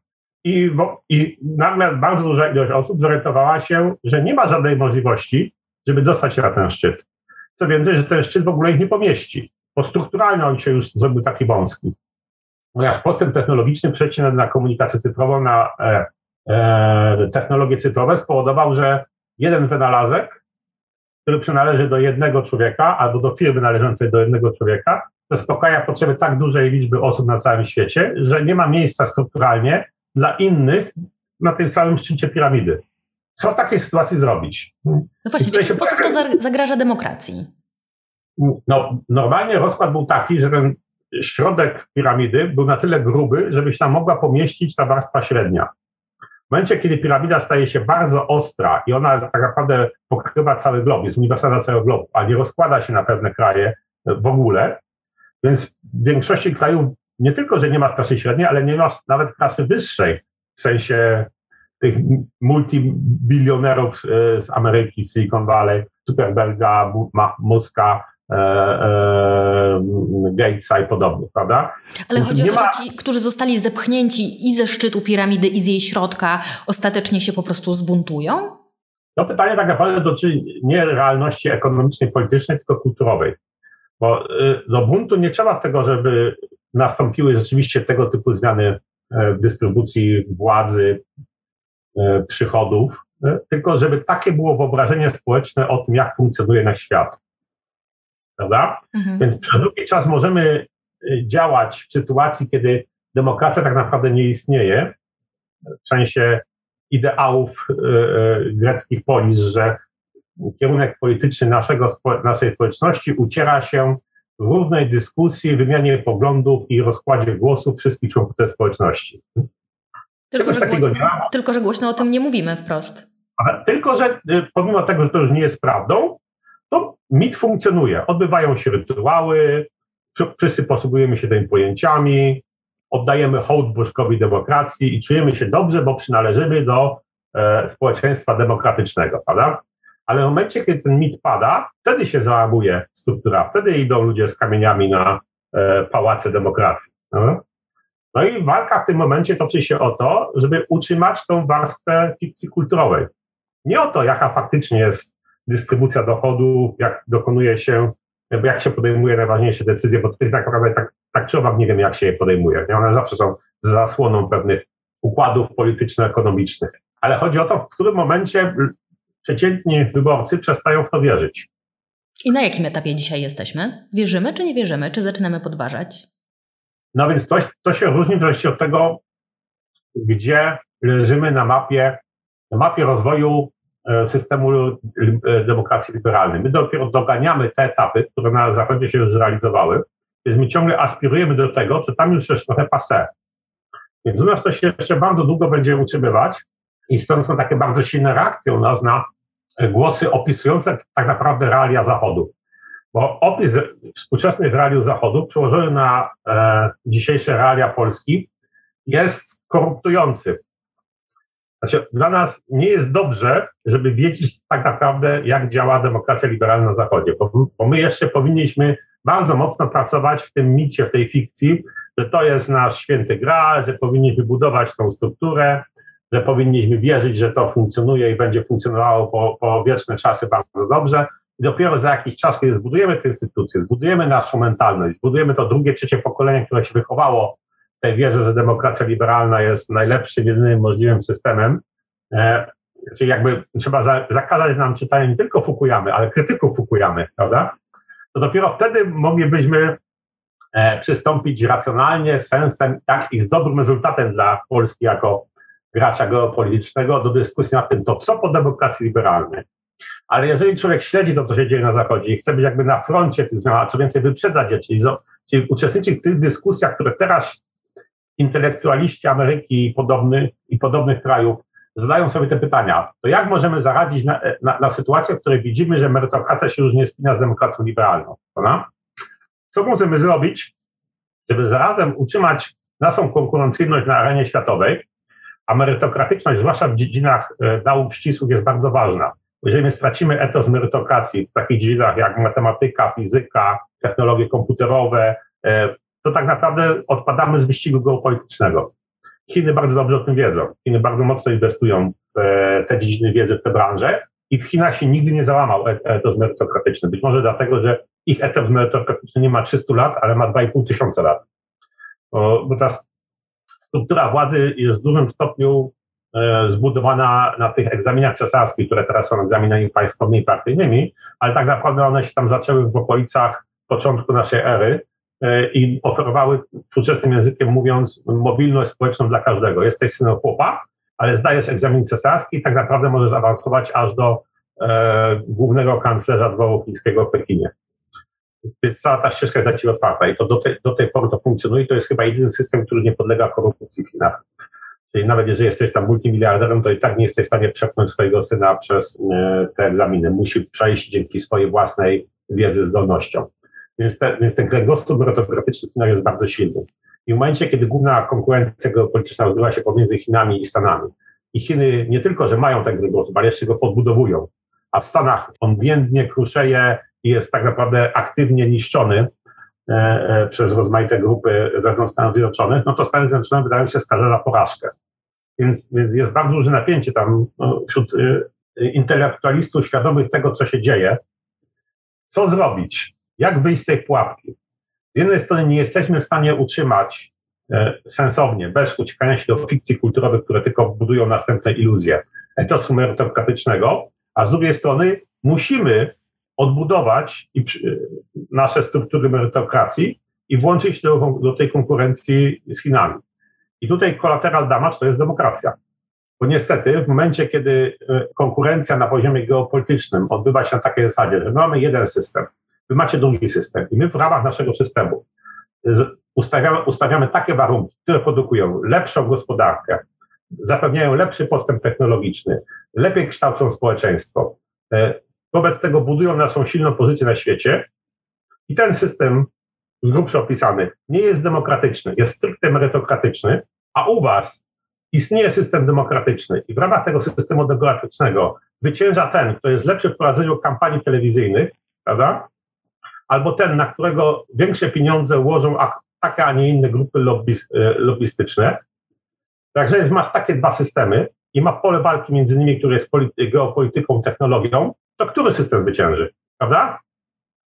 I, w, I nagle bardzo duża ilość osób zorientowała się, że nie ma żadnej możliwości, żeby dostać się na ten szczyt. Co więcej, że ten szczyt w ogóle ich nie pomieści, bo strukturalnie on się już zrobił taki wąski ponieważ postęp technologiczny, przejście na, na komunikację cyfrową, na e, e, technologie cyfrowe spowodował, że jeden wynalazek, który przynależy do jednego człowieka albo do firmy należącej do jednego człowieka, zaspokaja potrzeby tak dużej liczby osób na całym świecie, że nie ma miejsca strukturalnie dla innych na tym samym szczycie piramidy. Co w takiej sytuacji zrobić? No właśnie, w jaki sposób to zagraża demokracji? No, normalnie rozkład był taki, że ten środek piramidy był na tyle gruby, żeby się tam mogła pomieścić ta warstwa średnia. W momencie, kiedy piramida staje się bardzo ostra i ona tak naprawdę pokrywa cały glob, jest uniwersalna całego globu, a nie rozkłada się na pewne kraje w ogóle, więc w większości krajów nie tylko, że nie ma klasy średniej, ale nie ma nawet klasy wyższej, w sensie tych multibilionerów e, z Ameryki, Silicon Valley, Zuckerberga, Muska, E, e, Gatesa i podobnych, prawda? Ale chodzi o to, ma... że ci, którzy zostali zepchnięci i ze szczytu piramidy, i z jej środka, ostatecznie się po prostu zbuntują? To pytanie tak naprawdę dotyczy nie realności ekonomicznej, politycznej, tylko kulturowej. Bo y, do buntu nie trzeba tego, żeby nastąpiły rzeczywiście tego typu zmiany w dystrybucji władzy, przychodów, tylko żeby takie było wyobrażenie społeczne o tym, jak funkcjonuje nasz świat prawda? Mhm. Więc przez długi czas możemy y, działać w sytuacji, kiedy demokracja tak naprawdę nie istnieje, w sensie ideałów greckich polis, że kierunek polityczny naszego, naszej społeczności uciera się w równej dyskusji, wymianie poglądów i rozkładzie głosów wszystkich członków tej społeczności. Tylko że, takiego głośno, nie ma. tylko, że głośno o tym nie mówimy wprost. Tylko, że pomimo tego, że to już nie jest prawdą, to mit funkcjonuje. Odbywają się rytuały, wszyscy posługujemy się tymi pojęciami, oddajemy hołd bożkowi demokracji i czujemy się dobrze, bo przynależymy do e, społeczeństwa demokratycznego, prawda? Ale w momencie, kiedy ten mit pada, wtedy się załamuje struktura, wtedy idą ludzie z kamieniami na e, pałace demokracji. No? No i walka w tym momencie toczy się o to, żeby utrzymać tą warstwę fikcji kulturowej. Nie o to, jaka faktycznie jest dystrybucja dochodów, jak dokonuje się, jak się podejmuje najważniejsze decyzje, bo tutaj tak naprawdę tak, tak czy owak nie wiem, jak się je podejmuje. One zawsze są zasłoną pewnych układów polityczno-ekonomicznych. Ale chodzi o to, w którym momencie przeciętni wyborcy przestają w to wierzyć. I na jakim etapie dzisiaj jesteśmy? Wierzymy czy nie wierzymy? Czy zaczynamy podważać? No więc to, to się różni w od tego, gdzie leżymy na mapie, na mapie rozwoju e, systemu e, demokracji liberalnej. My dopiero doganiamy te etapy, które na Zachodzie się już zrealizowały, więc my ciągle aspirujemy do tego, co tam już jest trochę passé. Więc u nas to się jeszcze bardzo długo będzie utrzymywać i stąd są takie bardzo silne reakcje u nas na głosy opisujące tak naprawdę realia Zachodu. Bo opis współczesnych realiów Zachodu przełożony na e, dzisiejsze realia Polski jest koruptujący. Znaczy, dla nas nie jest dobrze, żeby wiedzieć tak naprawdę, jak działa demokracja liberalna na Zachodzie, bo, bo my jeszcze powinniśmy bardzo mocno pracować w tym micie, w tej fikcji, że to jest nasz święty graal, że powinniśmy budować tą strukturę, że powinniśmy wierzyć, że to funkcjonuje i będzie funkcjonowało po, po wieczne czasy bardzo dobrze. I dopiero za jakiś czas, kiedy zbudujemy te instytucje, zbudujemy naszą mentalność, zbudujemy to drugie, trzecie pokolenie, które się wychowało w tej wierze, że demokracja liberalna jest najlepszym, jedynym możliwym systemem, e, czyli jakby trzeba za, zakazać nam czytania nie tylko Fukuyamy, ale krytyków Fukuyamy, prawda? To dopiero wtedy moglibyśmy e, przystąpić racjonalnie, sensem tak i z dobrym rezultatem dla Polski jako gracza geopolitycznego do dyskusji nad tym, to co po demokracji liberalnej. Ale jeżeli człowiek śledzi to, co się dzieje na Zachodzie i chce być jakby na froncie tych zmian, a co więcej wyprzedzać je, czyli, czyli uczestniczyć w tych dyskusjach, które teraz intelektualiści Ameryki i, podobny, i podobnych krajów zadają sobie te pytania, to jak możemy zaradzić na, na, na sytuację, w której widzimy, że merytokracja się już nie spina z demokracją liberalną? Prawda? Co możemy zrobić, żeby zarazem utrzymać naszą konkurencyjność na arenie światowej, a merytokratyczność, zwłaszcza w dziedzinach e, nauk ścisłych, jest bardzo ważna. Jeżeli my stracimy etos merytokracji w takich dziedzinach jak matematyka, fizyka, technologie komputerowe, e, to tak naprawdę odpadamy z wyścigu geopolitycznego. Chiny bardzo dobrze o tym wiedzą. Chiny bardzo mocno inwestują w e, te dziedziny wiedzy, w te branże i w Chinach się nigdy nie załamał etos merytokratyczny. Być może dlatego, że ich etos merytokratyczny nie ma 300 lat, ale ma 2,5 tysiąca lat. Bo ta struktura władzy jest w dużym stopniu e, zbudowana na tych egzaminach cesarskich, które teraz są egzaminami państwowymi i partyjnymi, ale tak naprawdę one się tam zaczęły w okolicach początku naszej ery e, i oferowały współczesnym językiem mówiąc mobilność społeczną dla każdego. Jesteś synem chłopa, ale zdajesz egzamin cesarski i tak naprawdę możesz awansować aż do e, głównego kanclerza dworu chińskiego w Pekinie. Więc cała ta ścieżka jest dla Ciebie otwarta i to do tej, do tej pory to funkcjonuje. To jest chyba jedyny system, który nie podlega korupcji w Chinach. Czyli nawet jeżeli jesteś tam multimiliarderem, to i tak nie jesteś w stanie przepchnąć swojego syna przez e, te egzaminy. Musi przejść dzięki swojej własnej wiedzy, zdolnościom. Więc, te, więc ten kręgosłup merytokratyczny w Chinach jest bardzo silny. I w momencie, kiedy główna konkurencja geopolityczna rozgrywa się pomiędzy Chinami i Stanami, i Chiny nie tylko, że mają ten kręgosłup, ale jeszcze go podbudowują, a w Stanach on więdnie kruszeje i jest tak naprawdę aktywnie niszczony e, e, przez rozmaite grupy wewnątrz Stanów Zjednoczonych, no to Stany Zjednoczone wydają się skazane na porażkę. Więc, więc jest bardzo duże napięcie tam no, wśród y, intelektualistów świadomych tego, co się dzieje. Co zrobić? Jak wyjść z tej pułapki? Z jednej strony nie jesteśmy w stanie utrzymać e, sensownie, bez uciekania się do fikcji kulturowych, które tylko budują następne iluzje etosu merytokratycznego, a z drugiej strony musimy odbudować i, nasze struktury merytokracji i włączyć do, do tej konkurencji z Chinami. I tutaj kolateral damage to jest demokracja. Bo niestety w momencie, kiedy e, konkurencja na poziomie geopolitycznym odbywa się na takiej zasadzie, że my mamy jeden system, wy macie drugi system i my w ramach naszego systemu ustawiamy, ustawiamy takie warunki, które produkują lepszą gospodarkę, zapewniają lepszy postęp technologiczny, lepiej kształcą społeczeństwo, e, Wobec tego budują naszą silną pozycję na świecie i ten system z grubsza opisany nie jest demokratyczny, jest stricte merytokratyczny, a u was istnieje system demokratyczny i w ramach tego systemu demokratycznego zwycięża ten, kto jest lepszy w prowadzeniu kampanii telewizyjnych, prawda? albo ten, na którego większe pieniądze ułożą takie, a nie inne grupy lobby, lobbystyczne. Także masz takie dwa systemy i ma pole walki między nimi, które jest geopolityką, technologią, to który system zwycięży, prawda?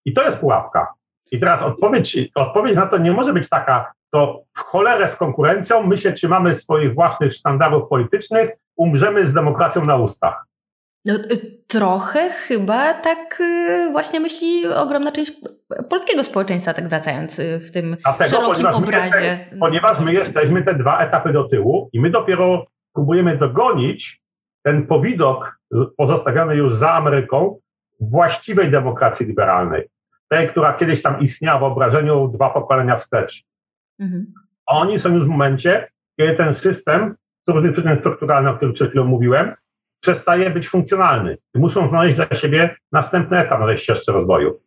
I to jest pułapka. I teraz odpowiedź, odpowiedź na to nie może być taka, to w cholerę z konkurencją, my się trzymamy swoich własnych sztandarów politycznych, umrzemy z demokracją na ustach. No, y, trochę chyba tak y, właśnie myśli ogromna część polskiego społeczeństwa, tak wracając y, w tym Dlatego, szerokim ponieważ obrazie. My jesteśmy, ponieważ my jesteśmy te dwa etapy do tyłu i my dopiero próbujemy dogonić ten powidok pozostawiony już za Ameryką właściwej demokracji liberalnej. Tej, która kiedyś tam istniała w wyobrażeniu dwa pokolenia wstecz. Mhm. Oni są już w momencie, kiedy ten system z różnych przyczyn strukturalnych, o których przed chwilą mówiłem, przestaje być funkcjonalny. Muszą znaleźć dla siebie następny etap na tej ścieżce rozwoju.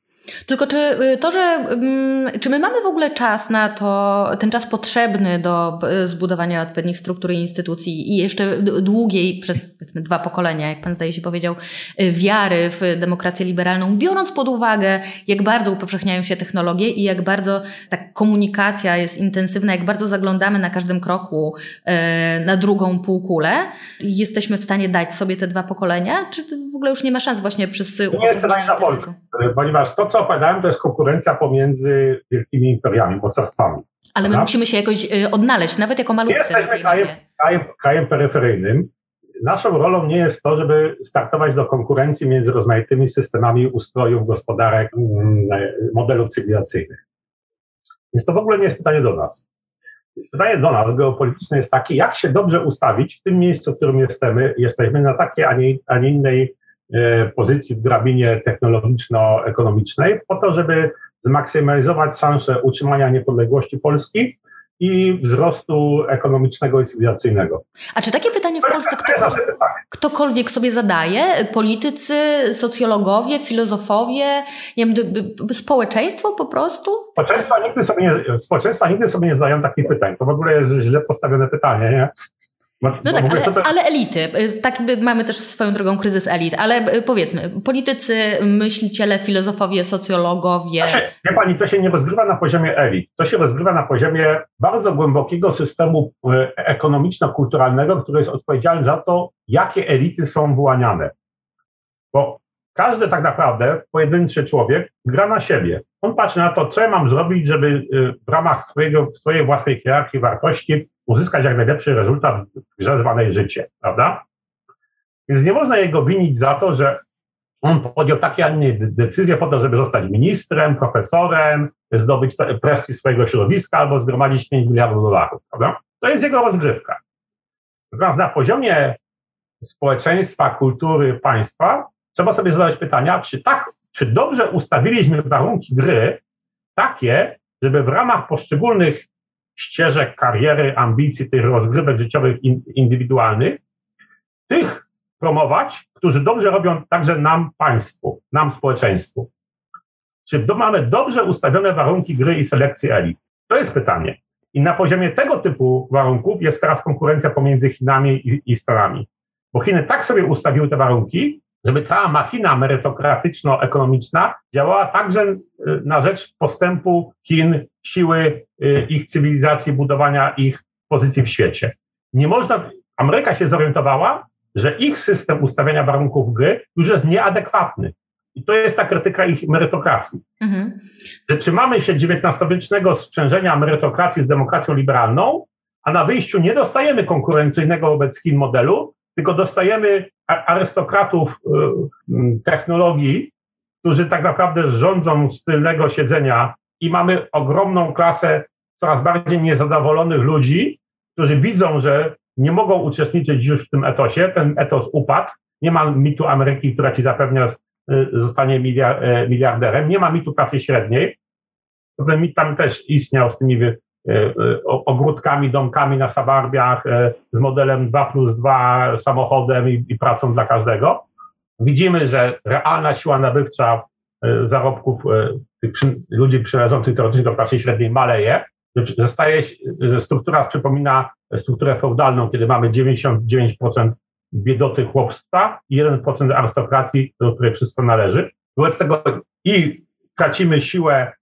Tylko czy y, to, że mm, czy my mamy w ogóle czas na to, ten czas potrzebny do y, zbudowania odpowiednich struktur i instytucji i jeszcze długiej, przez dwa pokolenia, jak pan zdaje się powiedział, y, wiary w demokrację liberalną, biorąc pod uwagę, jak bardzo upowszechniają się technologie i jak bardzo ta komunikacja jest intensywna, jak bardzo zaglądamy na każdym kroku na drugą półkulę, jesteśmy w stanie dać sobie te dwa pokolenia, czy w ogóle już nie ma szans właśnie przez Nie jest to tak na Polskę, ponieważ to, co opowiadałem, to jest konkurencja pomiędzy wielkimi imperiami, mocarstwami. Ale my musimy się jakoś y, odnaleźć, nawet jako malutcy. Jesteśmy krajem, krajem, krajem peryferyjnym. Naszą rolą nie jest to, żeby startować do konkurencji między rozmaitymi systemami ustrojów, gospodarek, mm, modelów cywilizacyjnych. Więc to w ogóle nie jest pytanie do nas. Pytanie do nas geopolityczne jest takie, jak się dobrze ustawić w tym miejscu, w którym jesteśmy, jesteśmy na takiej, a nie, a nie innej E, pozycji w drabinie technologiczno-ekonomicznej, po to, żeby zmaksymalizować szanse utrzymania niepodległości Polski i wzrostu ekonomicznego i cywilizacyjnego. A czy takie pytanie w Polsce ktokolwiek, ktokolwiek sobie zadaje? Politycy, socjologowie, filozofowie, nie wiem, społeczeństwo po prostu? Społeczeństwa nigdy, sobie nie, społeczeństwa nigdy sobie nie zadają takich pytań. To w ogóle jest źle postawione pytanie. Nie? No tak, ale, to... ale, elity. Y, tak mamy też swoją drogą kryzys elit, ale y, powiedzmy, politycy, myśliciele, filozofowie, socjologowie. Znaczy, wie pani, to się nie rozgrywa na poziomie elit. To się rozgrywa na poziomie bardzo głębokiego systemu y, ekonomiczno-kulturalnego, który jest odpowiedzialny za to, jakie elity są wyłaniane. Bo każdy tak naprawdę, pojedynczy człowiek, gra na siebie. On patrzy na to, co ja mam zrobić, żeby w ramach swojego, swojej własnej hierarchii wartości uzyskać jak najlepszy rezultat w grze zwanej życie, prawda? Więc nie można jego winić za to, że on podjął takie, a decyzje po to, żeby zostać ministrem, profesorem, zdobyć prestiż swojego środowiska albo zgromadzić 5 miliardów dolarów, prawda? To jest jego rozgrywka. Natomiast na poziomie społeczeństwa, kultury, państwa trzeba sobie zadać pytania, czy tak, czy dobrze ustawiliśmy warunki gry takie, żeby w ramach poszczególnych ścieżek kariery, ambicji, tych rozgrywek życiowych indywidualnych, tych promować, którzy dobrze robią także nam, państwu, nam, społeczeństwu. Czy mamy dobrze ustawione warunki gry i selekcji elit? To jest pytanie. I na poziomie tego typu warunków jest teraz konkurencja pomiędzy Chinami i, i Stanami. Bo Chiny tak sobie ustawiły te warunki, żeby cała machina merytokratyczno-ekonomiczna działała także y, na rzecz postępu Chin, siły y, ich cywilizacji, budowania ich pozycji w świecie. Nie można, Ameryka się zorientowała, że ich system ustawiania warunków gry już jest nieadekwatny. I to jest ta krytyka ich merytokracji. Mhm. Że trzymamy się XIX-wiecznego sprzężenia merytokracji z demokracją liberalną, a na wyjściu nie dostajemy konkurencyjnego wobec Chin modelu, tylko dostajemy arystokratów y, technologii, którzy tak naprawdę rządzą z tylnego siedzenia i mamy ogromną klasę coraz bardziej niezadowolonych ludzi, którzy widzą, że nie mogą uczestniczyć już w tym etosie, ten etos upadł, nie ma mitu Ameryki, która ci zapewnia, y, zostanie y, miliarderem, nie ma mitu pracy średniej, ten mit tam też istniał z tymi E, e, ogródkami, domkami na Sabarbiach e, z modelem 2 plus 2 samochodem i, i pracą dla każdego. Widzimy, że realna siła nabywcza zarobków tych przy, ludzi przynależących teoretycznie do klasy średniej maleje. Zostaje, struktura przypomina strukturę feudalną, kiedy mamy 99% biedoty chłopstwa i 1% arystokracji, do której wszystko należy. Wobec tego i tracimy siłę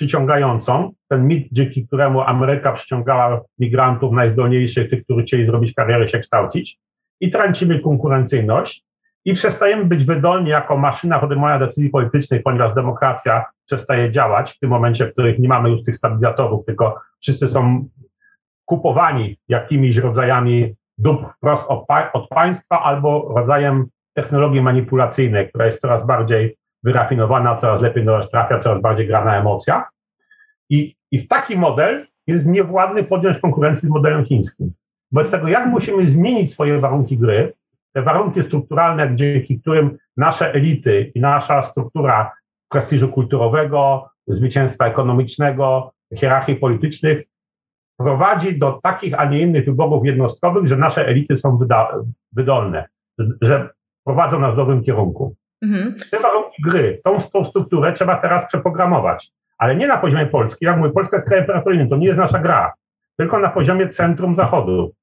przyciągającą, ten mit, dzięki któremu Ameryka przyciągała migrantów najzdolniejszych, tych, którzy chcieli zrobić karierę, się kształcić, i tracimy konkurencyjność. I przestajemy być wydolni jako maszyna podejmowania decyzji politycznych, ponieważ demokracja przestaje działać w tym momencie, w którym nie mamy już tych stabilizatorów, tylko wszyscy są kupowani jakimiś rodzajami dóbr wprost od, od państwa albo rodzajem technologii manipulacyjnej, która jest coraz bardziej wyrafinowana, coraz lepiej do nas trafia, coraz bardziej gra na emocjach. I, I w taki model jest niewładny podjąć konkurencję z modelem chińskim. Wobec tego, jak musimy zmienić swoje warunki gry, te warunki strukturalne, dzięki którym nasze elity i nasza struktura prestiżu kulturowego, zwycięstwa ekonomicznego, hierarchii politycznych prowadzi do takich, a nie innych wyborów jednostkowych, że nasze elity są wydolne, że prowadzą nas w dobrym kierunku. Mhm. Te warunki gry, tą, strukturę trzeba teraz przeprogramować, ale nie na poziomie Polski. Jak mówię, Polska jest krajem peryferyjnym, to nie jest nasza gra, tylko na poziomie centrum Zachodu.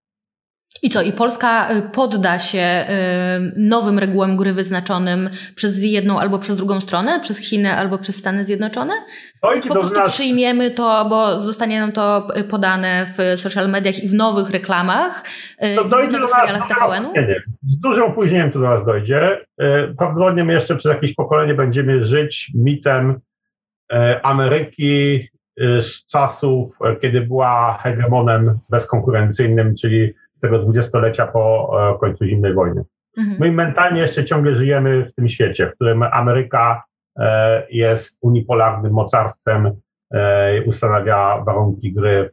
I co? I Polska y, podda się y, nowym regułom gry wyznaczonym przez jedną albo przez drugą stronę, przez Chiny albo przez Stany Zjednoczone? Oj, po prostu nas... przyjmiemy to, bo zostanie nam to y, podane w social mediach i w nowych reklamach, to dojdzie w nowych serialach TVN-u? Nie. Z dużym opóźnieniem to do nas dojdzie. Prawdopodobnie my jeszcze przez jakieś pokolenie będziemy żyć mitem Ameryki z czasów, kiedy była hegemonem bezkonkurencyjnym, czyli z tego dwudziestolecia po e, końcu zimnej wojny. Mhm. My mentalnie jeszcze ciągle żyjemy w tym świecie, w którym Ameryka e, jest unipolarnym mocarstwem, e, ustanawia warunki gry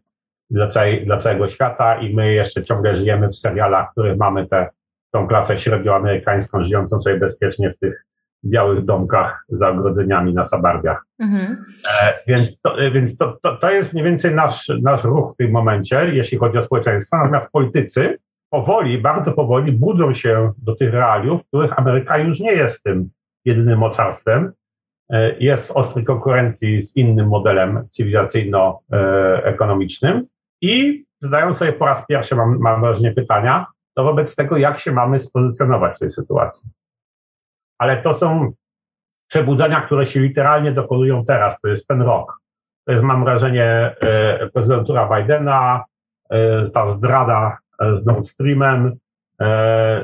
dla, całej, dla całego świata i my jeszcze ciągle żyjemy w serialach, w których mamy tę tą klasę średnioamerykańską, żyjącą sobie bezpiecznie w tych białych domkach za ogrodzeniami na sabarbiach. Mhm. E, więc to, e, więc to, to, to jest mniej więcej nasz, nasz ruch w tym momencie, jeśli chodzi o społeczeństwo. Natomiast politycy powoli, bardzo powoli budzą się do tych realiów, w których Ameryka już nie jest tym jedynym mocarstwem. E, jest w ostrej konkurencji z innym modelem cywilizacyjno-ekonomicznym i zadają sobie po raz pierwszy, mam, mam wrażenie, pytania, to wobec tego, jak się mamy spozycjonować w tej sytuacji ale to są przebudzenia, które się literalnie dokonują teraz, to jest ten rok. To jest, mam wrażenie, e, prezydentura Bidena, e, ta zdrada e, z Nord Streamem,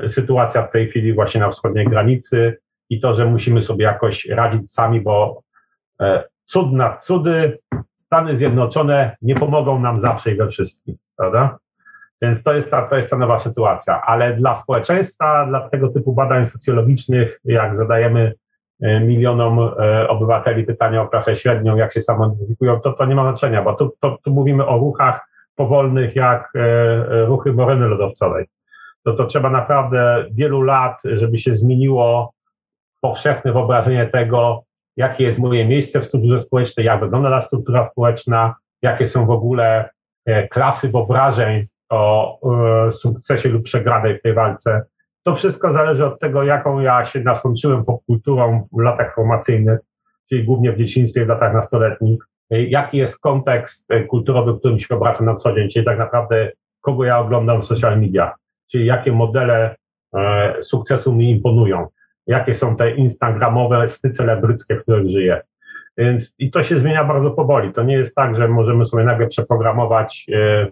sytuacja w tej chwili właśnie na wschodniej granicy i to, że musimy sobie jakoś radzić sami, bo cud nad cudy, Stany Zjednoczone nie pomogą nam zawsze i we wszystkim, prawda? Więc to jest, ta, to jest ta nowa sytuacja. Ale dla społeczeństwa, dla tego typu badań socjologicznych, jak zadajemy e, milionom e, obywateli pytania o klasę średnią, jak się samoidentyfikują, to to nie ma znaczenia, bo tu, to, tu mówimy o ruchach powolnych, jak e, ruchy moreny lodowcowej. To, to trzeba naprawdę wielu lat, żeby się zmieniło powszechne wyobrażenie tego, jakie jest moje miejsce w strukturze społecznej, jak wygląda ta struktura społeczna, jakie są w ogóle klasy wyobrażeń o e, sukcesie lub przegranej w tej walce. To wszystko zależy od tego, jaką ja się nasączyłem popkulturą w latach formacyjnych, czyli głównie w dzieciństwie, w latach nastoletnich. E, jaki jest kontekst e, kulturowy, w którym się obracam na co dzień, czyli tak naprawdę kogo ja oglądam w social media, czyli jakie modele sukcesu mi imponują, jakie są te instagramowe sny celebryckie, w których żyję. Więc i to się zmienia bardzo powoli. To nie jest tak, że możemy sobie nagle przeprogramować E,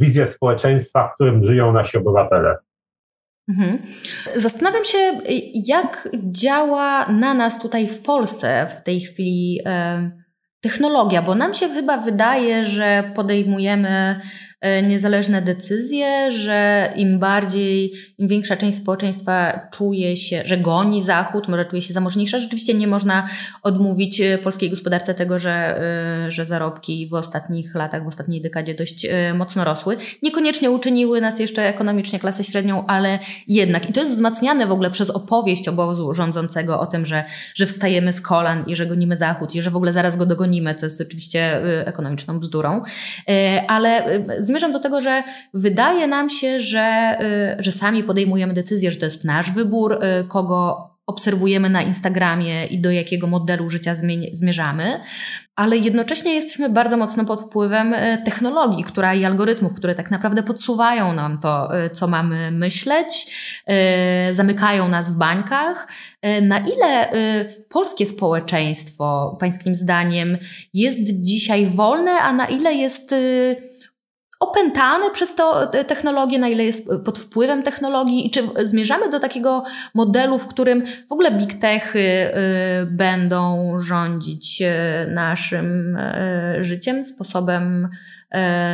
wizję społeczeństwa, w którym żyją nasi obywatele. Mhm. Zastanawiam się, jak działa na nas tutaj w Polsce w tej chwili e, technologia, bo nam się chyba wydaje, że podejmujemy E, niezależne decyzje, że im bardziej, im większa część społeczeństwa czuje się, że goni Zachód, może czuje się zamożniejsza, rzeczywiście nie można odmówić e, polskiej gospodarce tego, że, e, że zarobki w ostatnich latach, w ostatniej dekadzie dość mocno rosły. Niekoniecznie uczyniły nas jeszcze ekonomicznie klasę średnią, ale jednak. I to jest wzmacniane w ogóle przez opowieść obozu rządzącego o tym, że, że wstajemy z kolan i że gonimy Zachód i że w ogóle zaraz go dogonimy, co jest oczywiście ekonomiczną bzdurą. Ale zmierzam do tego, że wydaje nam się, że, y, że sami podejmujemy decyzję, że to jest nasz wybór, y, kogo obserwujemy na Instagramie i do jakiego modelu życia zmierzamy, ale jednocześnie jesteśmy bardzo mocno pod wpływem e, technologii, która i algorytmów, które tak naprawdę podsuwają nam to, co mamy myśleć, zamykają nas w bańkach. Na ile polskie społeczeństwo, pańskim zdaniem, jest dzisiaj wolne, a na ile jest opętany przez to technologię, na ile jest pod wpływem technologii i czy zmierzamy do takiego modelu, w którym w ogóle big techy y, będą rządzić naszym życiem, sposobem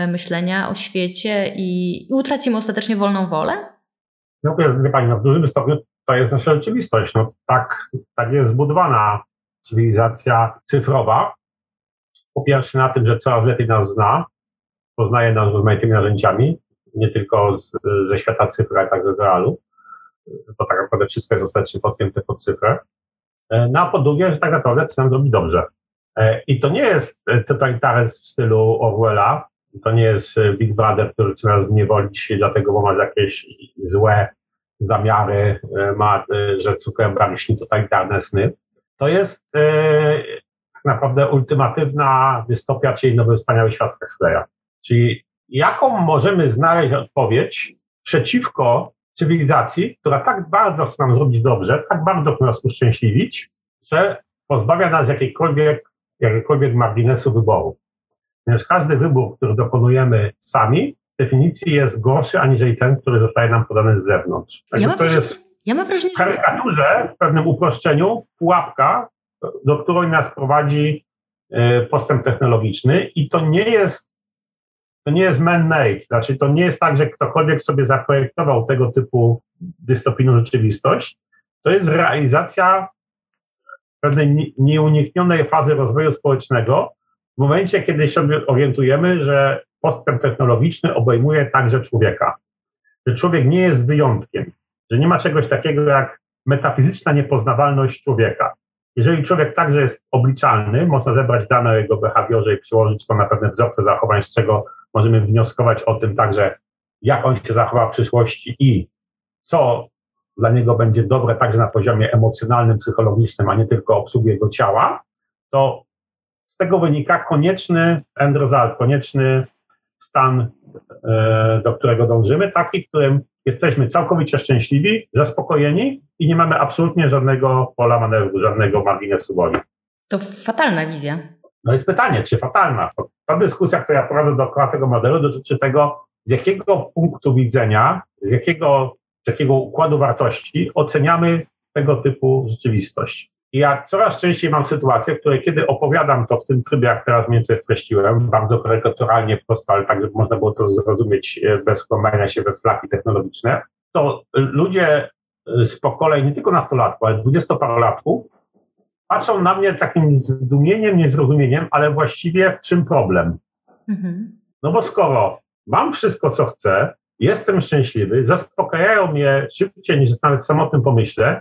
myślenia o świecie i, i utracimy ostatecznie wolną wolę? No wie Pani, no w dużym stopniu to jest nasza rzeczywistość. No, tak, tak jest zbudowana cywilizacja cyfrowa. Po pierwsze na tym, że coraz lepiej nas zna, poznaje nas rozmaitymi narzędziami, nie tylko z, ze świata cyfry, ale także z realu, bo tak naprawdę wszystko jest ostatecznie podpięte pod cyfrę. E, no a po drugie, że tak naprawdę chce nam zrobić dobrze. E, I to nie jest totalitaryzm w stylu Orwella, to nie jest Big Brother, który chce nas zniewolić, dlatego, bo ma jakieś złe zamiary, e, ma, że Zuckerberg śni totalitarne sny. To jest e, tak naprawdę ultimatywna dystopia, czyli nowy wspaniały świat Huxleya. Czyli jaką możemy znaleźć odpowiedź przeciwko cywilizacji, która tak bardzo chce nam zrobić dobrze, tak bardzo chce nas uszczęśliwić, że pozbawia nas jakiejkolwiek, jakiegokolwiek marginesu wyboru. Ponieważ każdy wybór, który dokonujemy sami, w definicji jest gorszy aniżeli ten, który zostaje nam podany z zewnątrz. ja to jest ja mam wrażenie, w karykaturze, w pewnym uproszczeniu, pułapka, do której nas prowadzi e, postęp technologiczny i to nie jest to nie jest man-made, znaczy to nie jest tak, że ktokolwiek sobie zaprojektował tego typu dystopijną rzeczywistość, to jest realizacja pewnej nieuniknionej fazy rozwoju społecznego w momencie, kiedy się orientujemy, że postęp technologiczny obejmuje także człowieka. Że człowiek nie jest wyjątkiem, że nie ma czegoś takiego jak metafizyczna niepoznawalność człowieka. Jeżeli człowiek także jest obliczalny, można zebrać dane o jego behawiorze i przełożyć to na pewne wzorce zachowań, z czego możemy wnioskować o tym także, jak on się zachowa w przyszłości i co dla niego będzie dobre także na poziomie emocjonalnym, psychologicznym, a nie tylko obsługi jego ciała, to z tego wynika konieczny end result, konieczny stan, e, do którego dążymy, taki, w którym jesteśmy całkowicie szczęśliwi, zaspokojeni i nie mamy absolutnie żadnego pola manewru, żadnego marginesu woli. To fatalna wizja. No jest pytanie, czy fatalna? Ta dyskusja, która ja prowadzę dookoła tego modelu, dotyczy tego, z jakiego punktu widzenia, z jakiego, z jakiego układu wartości oceniamy tego typu rzeczywistość. I ja coraz częściej mam sytuację, w której kiedy opowiadam to w tym trybie, jak teraz mniej więcej streściłem, bardzo karykaturalnie, prosto, ale tak, żeby można było to zrozumieć e, bez wkładania się we flaki technologiczne, to ludzie z pokoleń nie tylko nastolatków, ale dwudziestoparolatków patrzą na mnie takim zdumieniem, niezrozumieniem, ale właściwie w czym problem? Mhm. No bo skoro mam wszystko, co chcę, jestem szczęśliwy, zaspokajają mnie szybciej niż nawet samotnym pomyśle,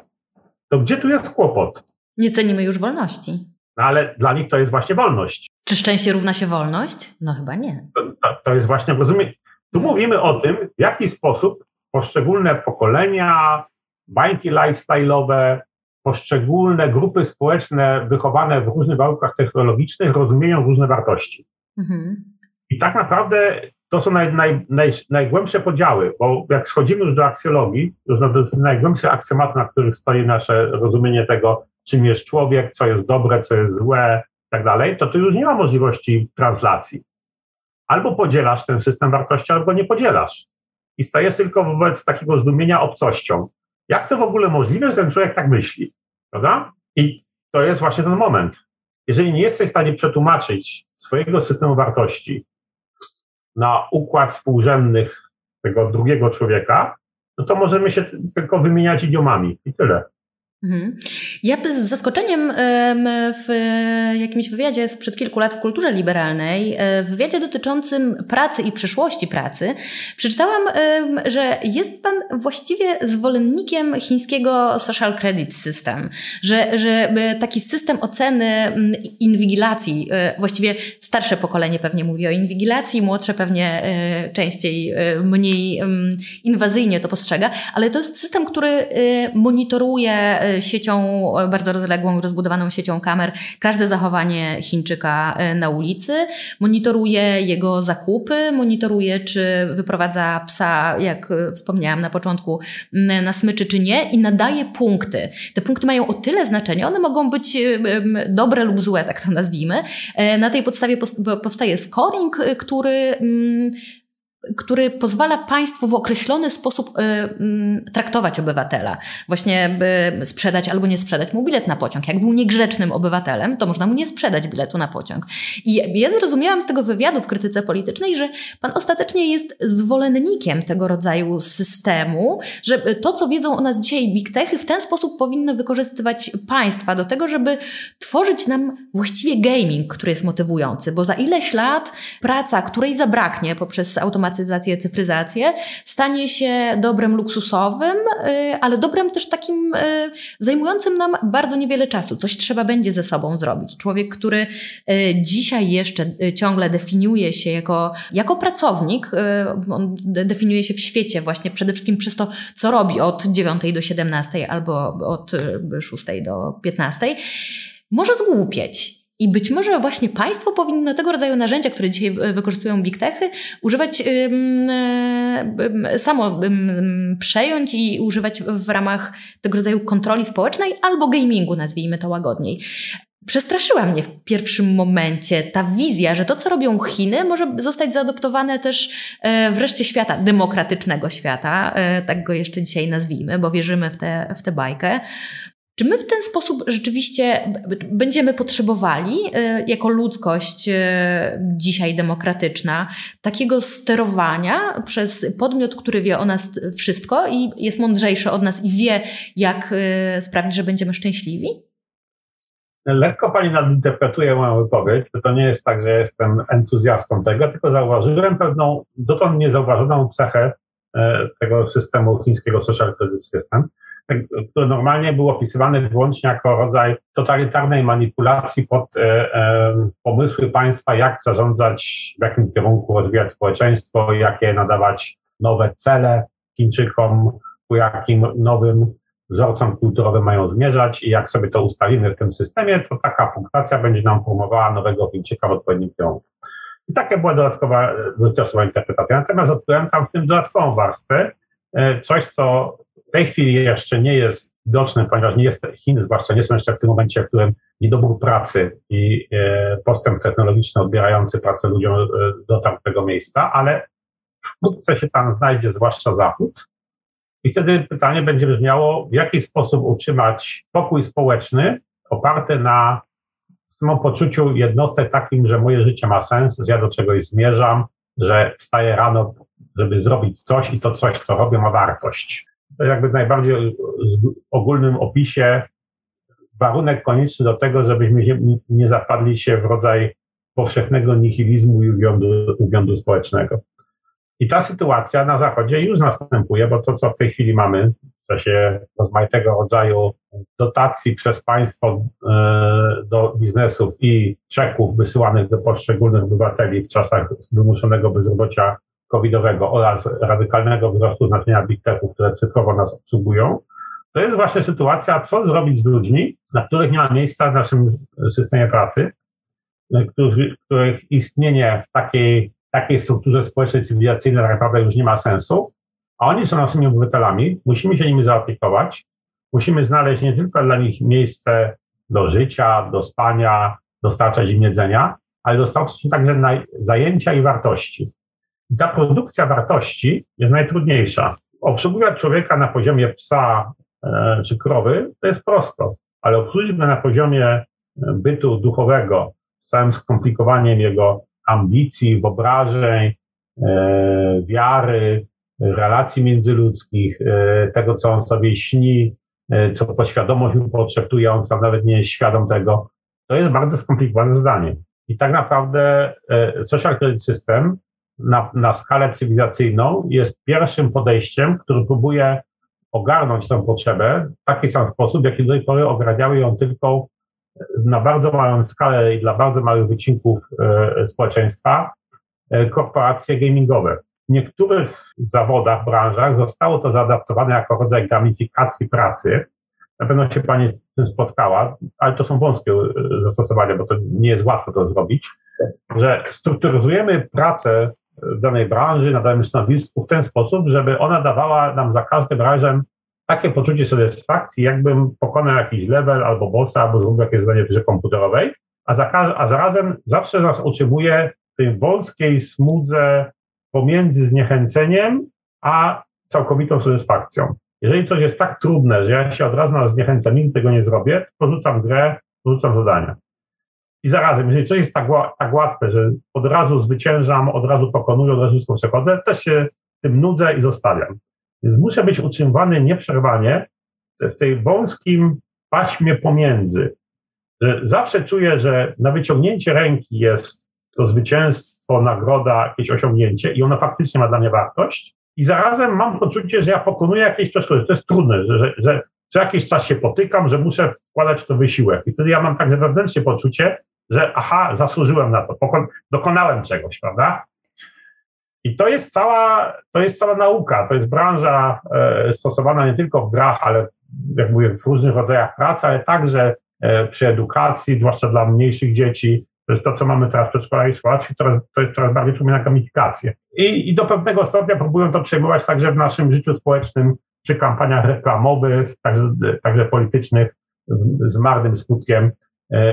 to gdzie tu jest kłopot? Nie cenimy już wolności. No ale dla nich to jest właśnie wolność. Czy szczęście równa się wolność? No chyba nie. To, to, to jest właśnie rozumienie. Tu mówimy o tym, w jaki sposób poszczególne pokolenia, bańki lifestyle'owe, poszczególne grupy społeczne wychowane w różnych warunkach technologicznych rozumieją różne wartości. Mhm. I tak naprawdę to są naj, naj, naj, najgłębsze podziały, bo jak schodzimy już do aksjologii, już do najgłębszych aksjomatów, na których stoi nasze rozumienie tego, czym jest człowiek, co jest dobre, co jest złe i tak dalej, to tu już nie ma możliwości translacji. Albo podzielasz ten system wartości, albo nie podzielasz. I stajesz tylko wobec takiego zdumienia obcością. Jak to w ogóle możliwe, że ten człowiek tak myśli? Prawda? I to jest właśnie ten moment. Jeżeli nie jesteś w stanie przetłumaczyć swojego systemu wartości na układ współrzędnych tego drugiego człowieka, no to możemy się tylko wymieniać idiomami i tyle. Mhm. Ja z zaskoczeniem w jakimś wywiadzie sprzed kilku lat w kulturze liberalnej, e, w wywiadzie dotyczącym pracy i przyszłości pracy, przeczytałam, że jest Pan właściwie zwolennikiem chińskiego social credit system, że, że taki system oceny inwigilacji, e, właściwie starsze pokolenie pewnie mówi o inwigilacji, młodsze pewnie e, częściej, mniej inwazyjnie to postrzega, ale to jest system, który monitoruje siecią, bardzo rozległą, rozbudowaną siecią kamer, każde zachowanie Chińczyka na ulicy, monitoruje jego zakupy, monitoruje, czy wyprowadza psa, jak wspomniałam na początku, na smyczy, czy nie, i nadaje punkty. Te punkty mają o tyle znaczenie, one mogą być dobre lub złe, tak to nazwijmy. Na tej podstawie powstaje scoring, który który pozwala państwu w określony sposób y, y, traktować obywatela. Właśnie by sprzedać albo nie sprzedać mu bilet na pociąg. Jak był niegrzecznym obywatelem, to można mu nie sprzedać biletu na pociąg. I ja zrozumiałam z tego wywiadu w krytyce politycznej, że pan ostatecznie jest zwolennikiem tego rodzaju systemu, że to, co wiedzą o nas dzisiaj big techy, w ten sposób powinny wykorzystywać państwa do tego, żeby tworzyć nam właściwie gaming, który jest motywujący, bo za ileś lat praca, której zabraknie poprzez automatyzację automatyzację, cyfryzację, stanie się dobrem luksusowym, y, ale dobrem też takim y, zajmującym nam bardzo niewiele czasu. Coś trzeba będzie ze sobą zrobić. Człowiek, który y, dzisiaj jeszcze ciągle definiuje się jako, jako pracownik, on definiuje się w świecie właśnie przede wszystkim przez to, co robi od 9 do 17 albo od 6 do 15, może zgłupieć. I być może właśnie państwo powinno tego rodzaju narzędzia, które dzisiaj e, wykorzystują big techy, używać samo przejąć i używać w ramach tego rodzaju kontroli społecznej albo gamingu, nazwijmy to łagodniej. Przestraszyła mnie w pierwszym momencie ta wizja, że to, co robią Chiny, może zostać zaadoptowane też e, w reszcie świata, demokratycznego świata, e, tak go jeszcze dzisiaj nazwijmy, bo wierzymy w tę w tę bajkę. Czy my w ten sposób rzeczywiście będziemy potrzebowali, e, jako ludzkość e, dzisiaj demokratyczna, takiego sterowania przez podmiot, który wie o nas wszystko i jest mądrzejszy od nas i wie, jak e, sprawić, że będziemy szczęśliwi? Lekko pani nadinterpretuje moją wypowiedź, bo to nie jest tak, że jestem entuzjastą tego, tylko zauważyłem pewną dotąd niezauważoną cechę tego systemu chińskiego social credit system które normalnie był opisywany wyłącznie jako rodzaj totalitarnej manipulacji pod e, e, pomysły państwa, jak zarządzać, w jakim kierunku rozwijać społeczeństwo, jakie nadawać nowe cele Chińczykom, ku jakim nowym wzorcom kulturowym mają zmierzać i jak sobie to ustawimy w tym systemie, to taka punktacja będzie nam formowała nowego Chińczyka w odpowiednim kierunku. I taka była dodatkowa, dotychczasowa interpretacja. Natomiast odkryłem tam w tym dodatkową warstwę, e, coś, co tej chwili jeszcze nie jest widoczny, ponieważ nie jest, Chiny zwłaszcza nie są jeszcze w tym momencie, w którym niedobór pracy i e, postęp technologiczny odbierający pracę ludziom e, do tego miejsca, ale wkrótce się tam znajdzie, zwłaszcza Zachód. I wtedy pytanie będzie brzmiało, w jaki sposób utrzymać pokój społeczny oparty na samopoczuciu jednostek takim, że moje życie ma sens, że ja do czegoś zmierzam, że wstaję rano, żeby zrobić coś i to coś, co robię, ma wartość to jakby najbardziej ogólnym opisie warunek konieczny do tego, żebyśmy nie zapadli się w rodzaj powszechnego nihilizmu i uwiądu, uwiądu społecznego. I ta sytuacja na Zachodzie już następuje, bo to, co w tej chwili mamy w czasie rozmaitego rodzaju dotacji przez państwo e, do biznesów i czeków wysyłanych do poszczególnych obywateli w czasach wymuszonego bezrobocia covidowego oraz radykalnego wzrostu znaczenia big które cyfrowo nas obsługują, to jest właśnie sytuacja, co zrobić z ludźmi, dla których nie ma miejsca w naszym systemie pracy, których, których istnienie w takiej, takiej strukturze społecznej, cywilizacyjnej tak naprawdę już nie ma sensu, a oni są naszymi obywatelami, musimy się nimi zaopiekować, musimy znaleźć nie tylko dla nich miejsce do życia, do spania, dostarczać im jedzenia, ale dostarczać im także zajęcia i wartości. Ta produkcja wartości jest najtrudniejsza. Obsługiwać człowieka na poziomie psa e, czy krowy to jest prosto, ale obsłużyć go na poziomie e, bytu duchowego z całym skomplikowaniem jego ambicji, wyobrażeń, e, wiary, relacji międzyludzkich, tego, co on sobie śni, co podświadomość mu potrzebuje, on sam nawet nie jest świadom tego. To jest bardzo skomplikowane zdanie. I tak naprawdę social credit system na, na skalę cywilizacyjną jest pierwszym podejściem, który próbuje ogarnąć tę potrzebę w taki sam sposób, w jaki do tej pory ograbiały ją tylko na bardzo małą skalę i dla bardzo małych wycinków e, społeczeństwa e, korporacje gamingowe. W niektórych zawodach, branżach zostało to zaadaptowane jako rodzaj gamifikacji pracy, na pewno się Pani z tym spotkała, ale to są wąskie e, zastosowania, bo to nie jest łatwo to zrobić, że strukturyzujemy pracę w danej branży, na danym stanowisku w ten sposób, żeby ona dawała nam za każdym razem takie poczucie satysfakcji, jakbym pokonał jakiś level albo bossa, albo zrobił jakieś zadanie w grze komputerowej, a, za, a zarazem zawsze nas utrzymuje w tej wąskiej smudze pomiędzy zniechęceniem a całkowitą satysfakcją. Jeżeli coś jest tak trudne, że ja się od razu na zniechęcam, nigdy tego nie zrobię, porzucam grę, porzucam zadania. I zarazem, jeżeli coś jest tak, tak łatwe, że od razu zwyciężam, od razu pokonuję, od razu wszystko przechodzę, też się tym nudzę i zostawiam. Więc muszę być utrzymywany nieprzerwanie w tej wąskim paśmie pomiędzy. Że zawsze czuję, że na wyciągnięcie ręki jest to zwycięstwo, nagroda, jakieś osiągnięcie i ono faktycznie ma dla mnie wartość. I zarazem mam poczucie, że ja pokonuję jakieś troszkę, że to jest trudne, że, że, że co jakiś czas się potykam, że muszę wkładać to wysiłek. I wtedy ja mam także wewnętrznie poczucie, że aha, zasłużyłem na to, dokonałem czegoś, prawda? I to jest cała, to jest cała nauka, to jest branża e, stosowana nie tylko w grach, ale jak mówię, w różnych rodzajach pracy, ale także e, przy edukacji, zwłaszcza dla mniejszych dzieci. To jest to, co mamy teraz w przedszkolach i szkołach, coraz, to jest coraz bardziej przypomina gamifikację. I, I do pewnego stopnia próbują to przejmować także w naszym życiu społecznym, przy kampaniach reklamowych, także, także politycznych, z marnym skutkiem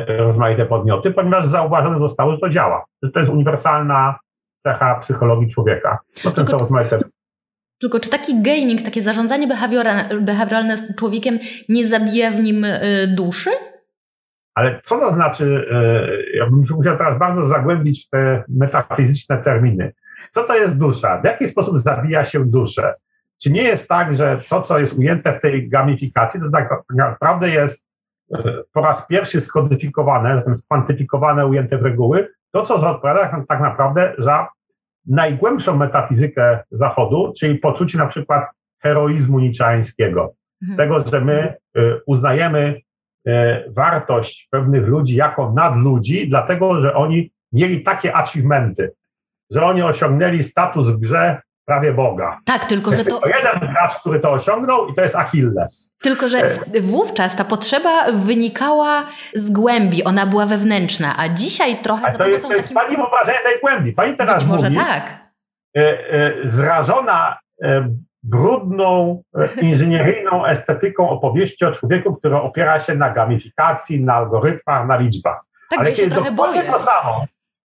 rozmaite podmioty, ponieważ zauważone zostało, że to działa, że to jest uniwersalna cecha psychologii człowieka. No ten tylko, tylko czy taki gaming, takie zarządzanie behawioralne z człowiekiem nie zabija w nim y, duszy? Ale co to znaczy, y, ja bym musiał teraz bardzo zagłębić w te metafizyczne terminy. Co to jest dusza? W jaki sposób zabija się duszę? Czy nie jest tak, że to, co jest ujęte w tej gamifikacji, to tak naprawdę jest po raz pierwszy skodyfikowane, zatem skwantyfikowane, ujęte w reguły, to, co odpowiada tak naprawdę za najgłębszą metafizykę Zachodu, czyli poczucie na przykład heroizmu niczańskiego. Mhm. Tego, że my y, uznajemy y, wartość pewnych ludzi jako nadludzi, dlatego, że oni mieli takie achievementy, że oni osiągnęli status w grze prawie Boga. Tak, tylko że to... jeden gracz, który to osiągnął i to jest Achilles. Tylko, że wówczas ta potrzeba wynikała z głębi, ona była wewnętrzna, a dzisiaj trochę... A to jest, to jest takim... pani wyobrażenie tej głębi. Pani teraz Być może mówi, tak. E, e, zrażona e, brudną, inżynieryjną estetyką opowieści o człowieku, która opiera się na gamifikacji, na algorytmach, na liczbach. Tak, Ale ja się trochę boję. to samo,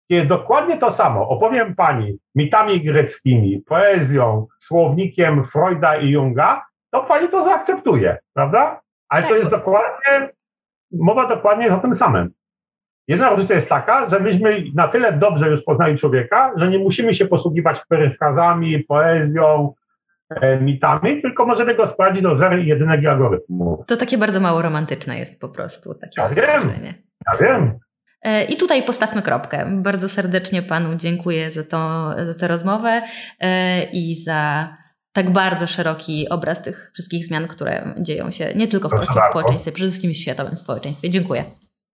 kiedy dokładnie to samo opowiem pani mitami greckimi, poezją, słownikiem Freuda i Junga, to pani to zaakceptuje, prawda? Ale tak. to jest dokładnie, mowa dokładnie o tym samym. Jedna różnica jest taka, że myśmy na tyle dobrze już poznali człowieka, że nie musimy się posługiwać peryfrazami, poezją, e, mitami, tylko możemy go sprawdzić do zery i jedynego algorytmu. To takie bardzo mało romantyczne jest po prostu. Takie ja wiem, ja wiem. E, I tutaj postawmy kropkę. Bardzo serdecznie Panu dziękuję za, to, za tę rozmowę e, i za tak bardzo szeroki obraz tych wszystkich zmian, które dzieją się nie tylko w polskim społeczeństwie, przede wszystkim w światowym społeczeństwie. Dziękuję.